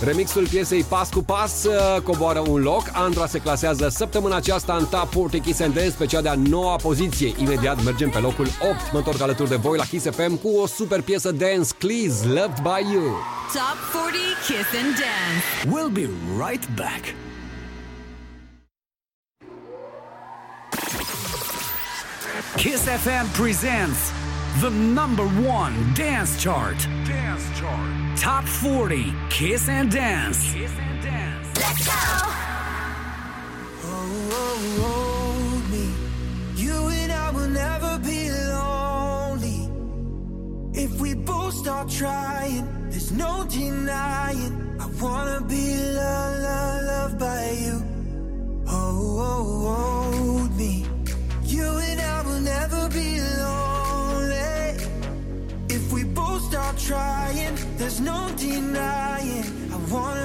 Speaker 5: Remixul piesei Pas cu Pas uh, coboară un loc. Andra se clasează săptămâna aceasta în Top 40 Kiss and Dance pe cea de-a noua poziție. Imediat mergem pe locul 8. Mă întorc alături de voi la Kiss FM cu o super piesă dance, Please, Loved by You.
Speaker 2: Top 40 Kiss and Dance.
Speaker 1: We'll be right back. Kiss FM presents the number one dance chart. Dance chart. Top 40 Kiss and Dance. Kiss and Dance.
Speaker 7: Let's go. Oh, oh, hold me. You and I will never be lonely. If we both start trying, there's no denying. I wanna be loved, loved, loved by you. Oh, oh, hold there's no denying. I wanna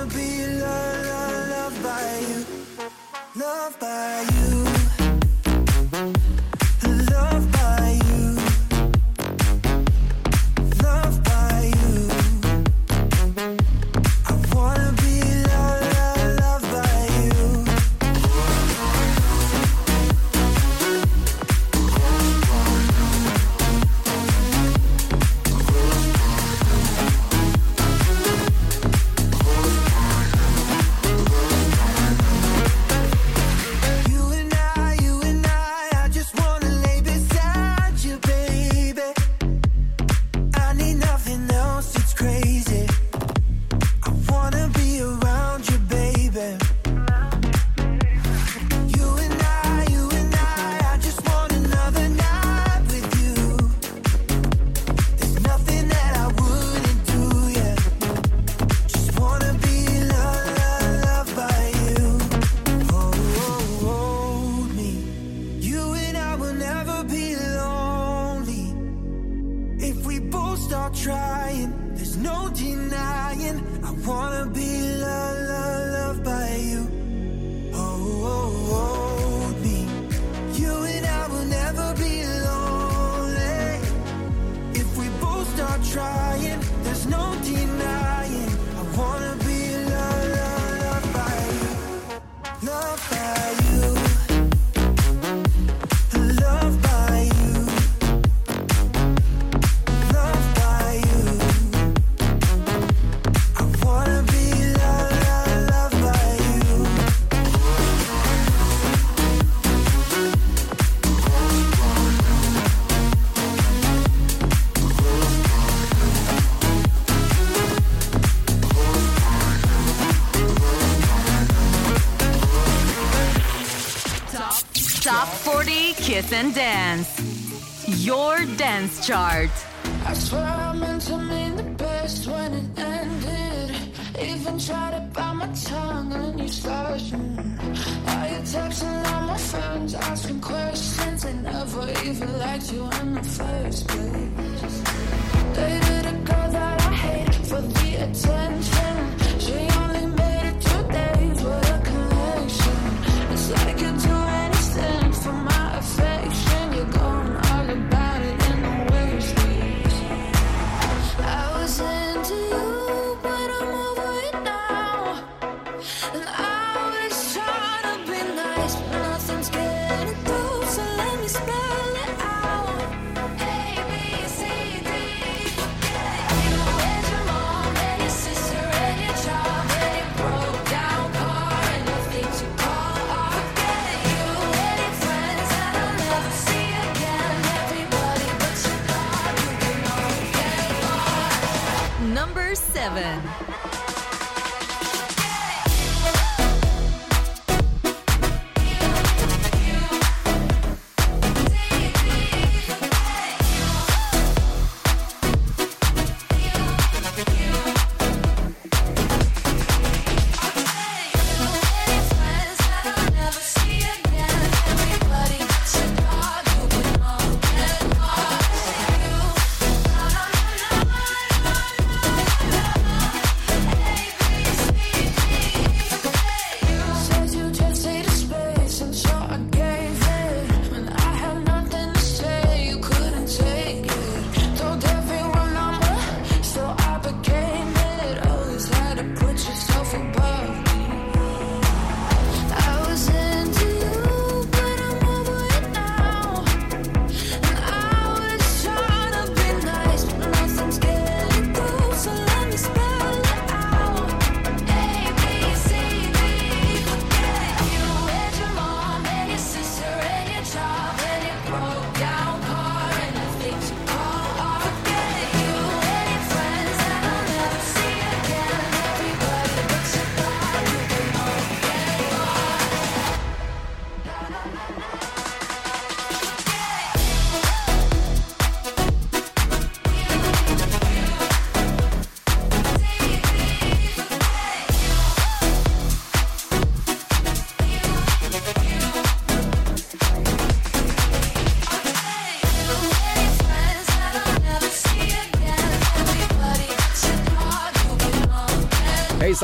Speaker 2: Kiss and Dance. Your dance chart.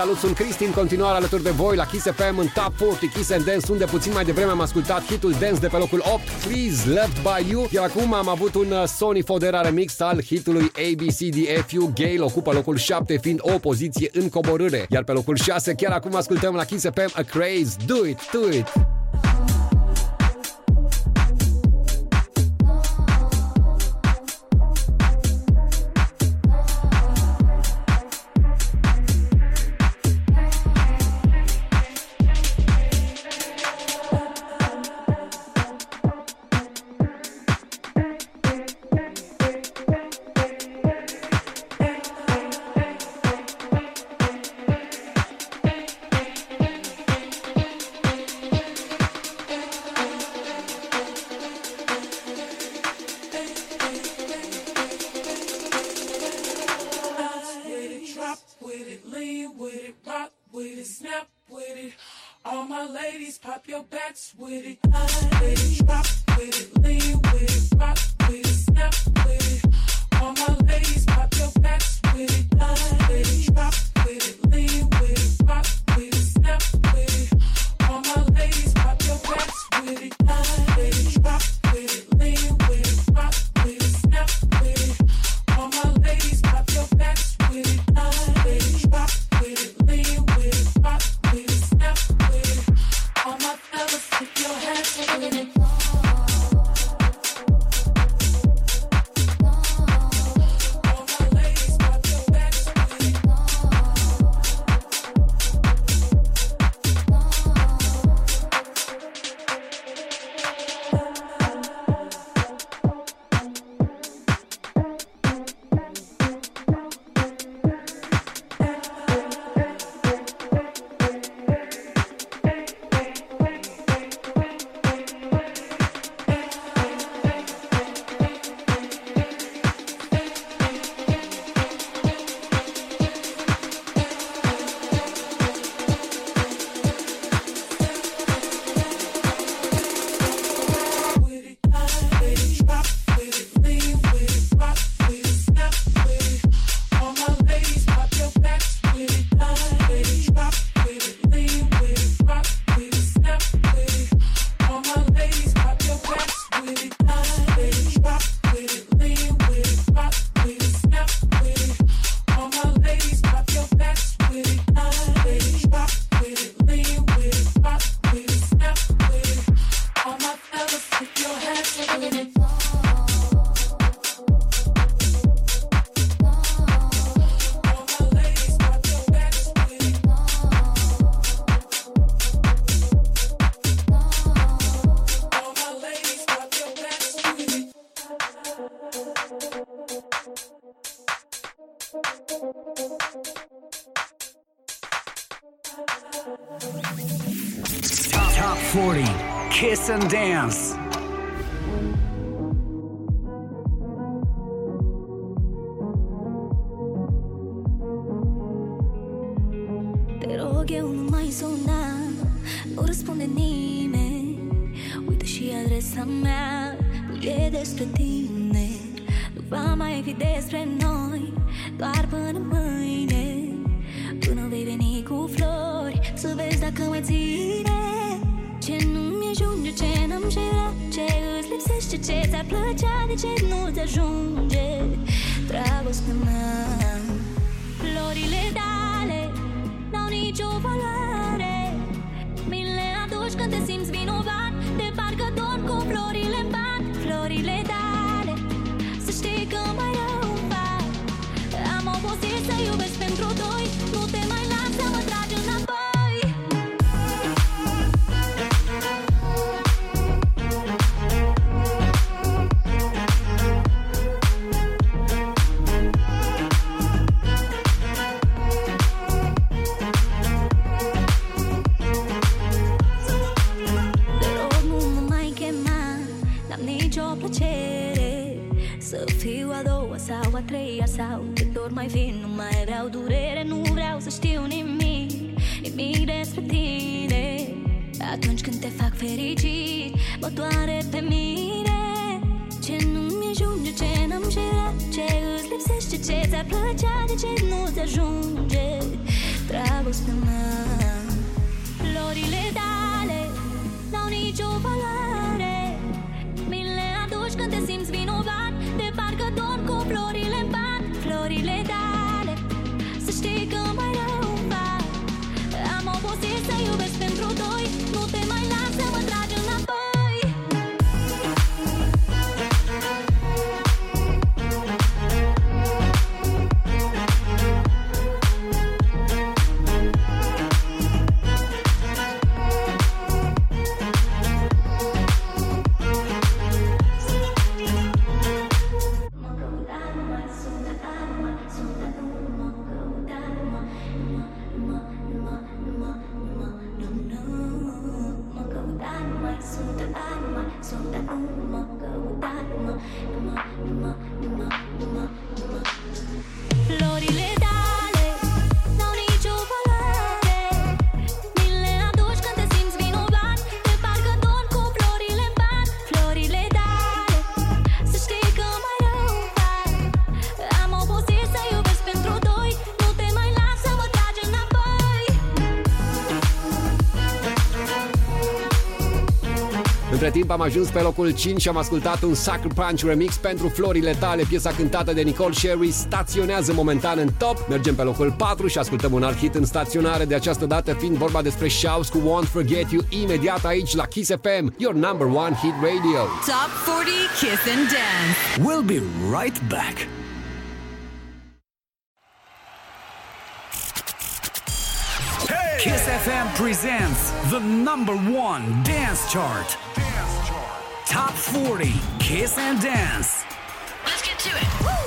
Speaker 20: salut, sunt Cristin în continuare alături de voi la Kiss FM în Top 40 Kiss and Dance, unde puțin mai devreme am ascultat hitul Dance de pe locul 8, Please Left By You, iar acum am avut un uh, Sony Fodera remix al hitului ABCDFU, Gale ocupă locul 7 fiind o poziție în coborâre, iar pe locul 6 chiar acum ascultăm la Kiss FM A Craze, Do It, Do It!
Speaker 8: trece, nu te ajunge Dragostea mea.
Speaker 5: timp am ajuns pe locul 5 și am ascultat un Sucker Punch remix pentru Florile tale, piesa cântată de Nicole Sherry, staționează momentan în top. Mergem pe locul 4 și ascultăm un alt hit în staționare, de această dată fiind vorba despre Shouts cu Won't Forget You imediat aici la Kiss FM, your number one hit radio.
Speaker 3: Top 40 Kiss and Dance.
Speaker 1: We'll be right back. Kiss FM presents the number one dance chart. Top 40 Kiss and Dance.
Speaker 3: Let's get to it.
Speaker 8: Woo!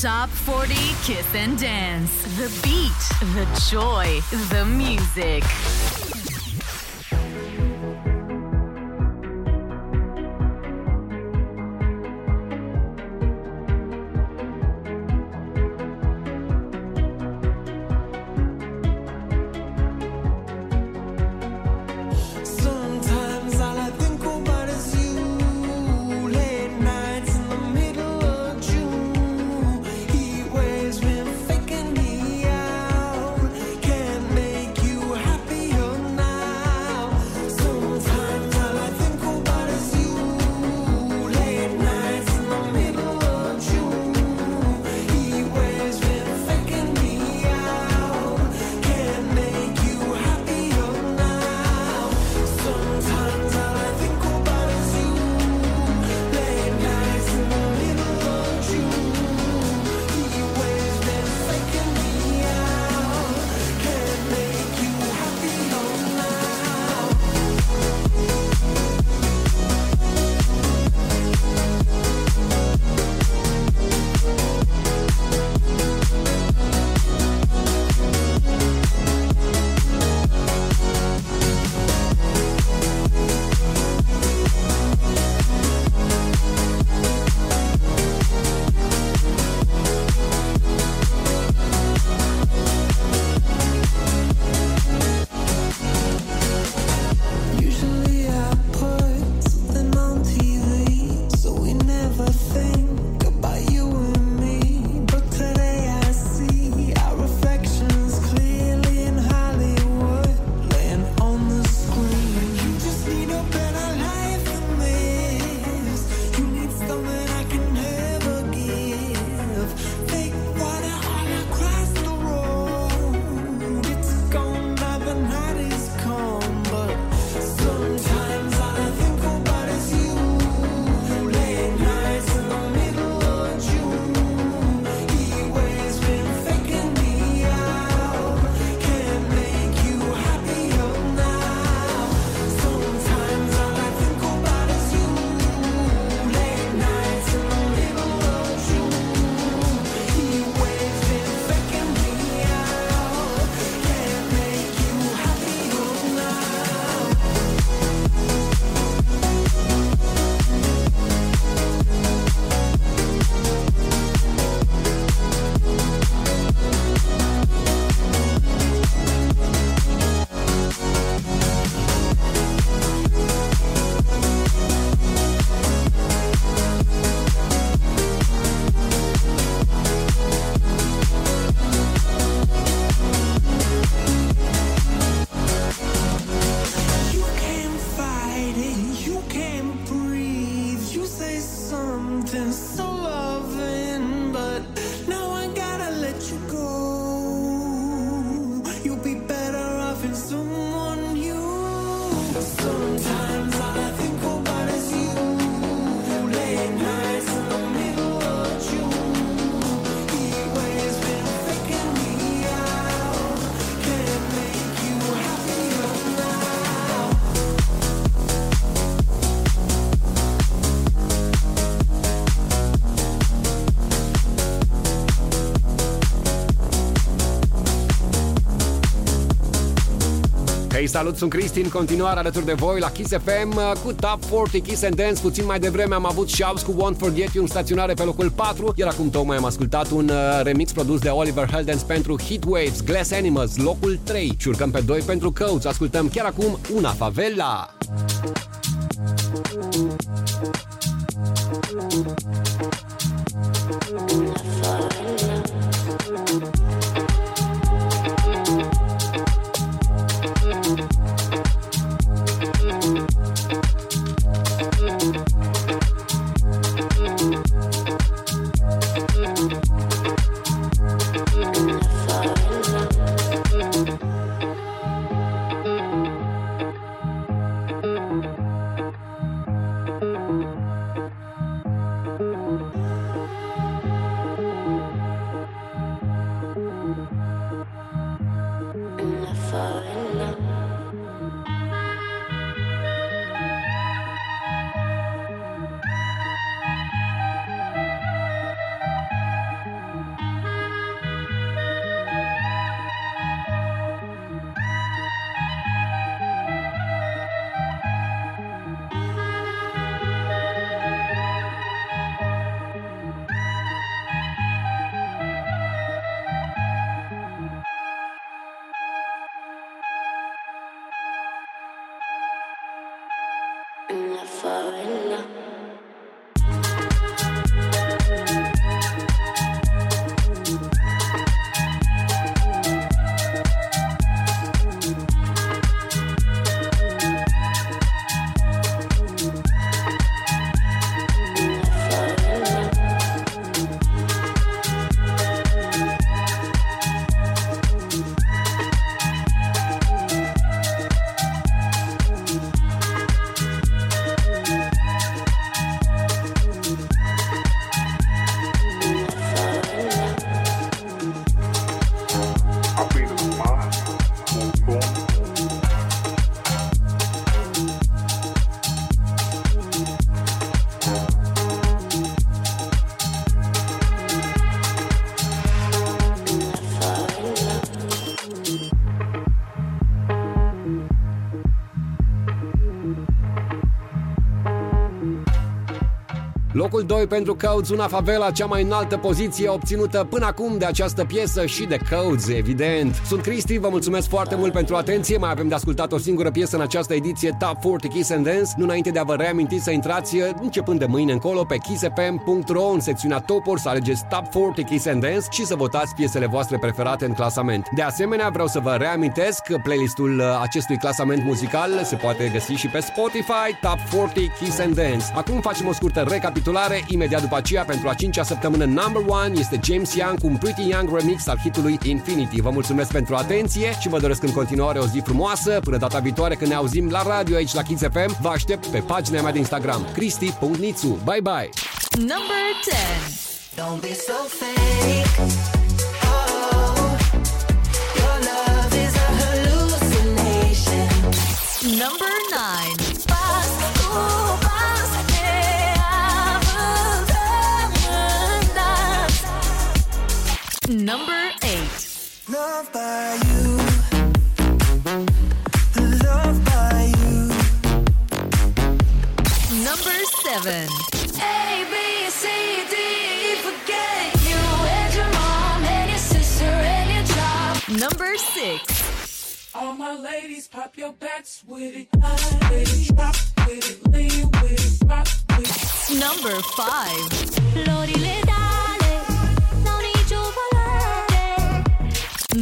Speaker 7: Top 40 Kiss and Dance. The beat, the joy, the music.
Speaker 5: Salut, sunt Cristi, în continuare alături de voi la Kiss FM uh, cu Top 40 Kiss and Dance. Puțin mai devreme am avut Shouse cu Won't Forget You în staționare pe locul 4, iar acum tocmai am ascultat un uh, remix produs de Oliver Heldens pentru Heat Waves, Glass Animals, locul 3 și urcăm pe 2 pentru Coats. Ascultăm chiar acum Una Favela. Locul 2 pentru Codes, una favela, cea mai înaltă poziție obținută până acum de această piesă și de Codes, evident. Sunt Cristi, vă mulțumesc foarte mult pentru atenție. Mai avem de ascultat o singură piesă în această ediție Top 40 Kiss and Dance. Nu înainte de a vă reaminti să intrați începând de mâine încolo pe kissfm.ro în secțiunea Topuri să alegeți Top 40 Kiss and Dance și să votați piesele voastre preferate în clasament. De asemenea, vreau să vă reamintesc că playlistul acestui clasament muzical se poate găsi și pe Spotify Top 40 Kiss and Dance. Acum facem o scurtă recapitulare recapitulare. Imediat după aceea, pentru a cincea săptămână number one, este James Young cu un Pretty Young remix al hitului Infinity. Vă mulțumesc pentru atenție și vă doresc în continuare o zi frumoasă. Până data viitoare când ne auzim la radio aici la Kids FM, vă aștept pe pagina mea de Instagram, cristi.nițu. Bye bye!
Speaker 3: Number 10
Speaker 16: Don't be so fake. Oh, your love is a hallucination.
Speaker 3: Number Number 8
Speaker 16: Love by you. Love by you.
Speaker 3: Number 7
Speaker 16: A, B, C, D, E, forget you and your mom and your sister and your job.
Speaker 3: Number 6
Speaker 20: All my ladies, pop your backs with it. High, ladies, drop with it, lean with it, rock with it.
Speaker 3: Number 5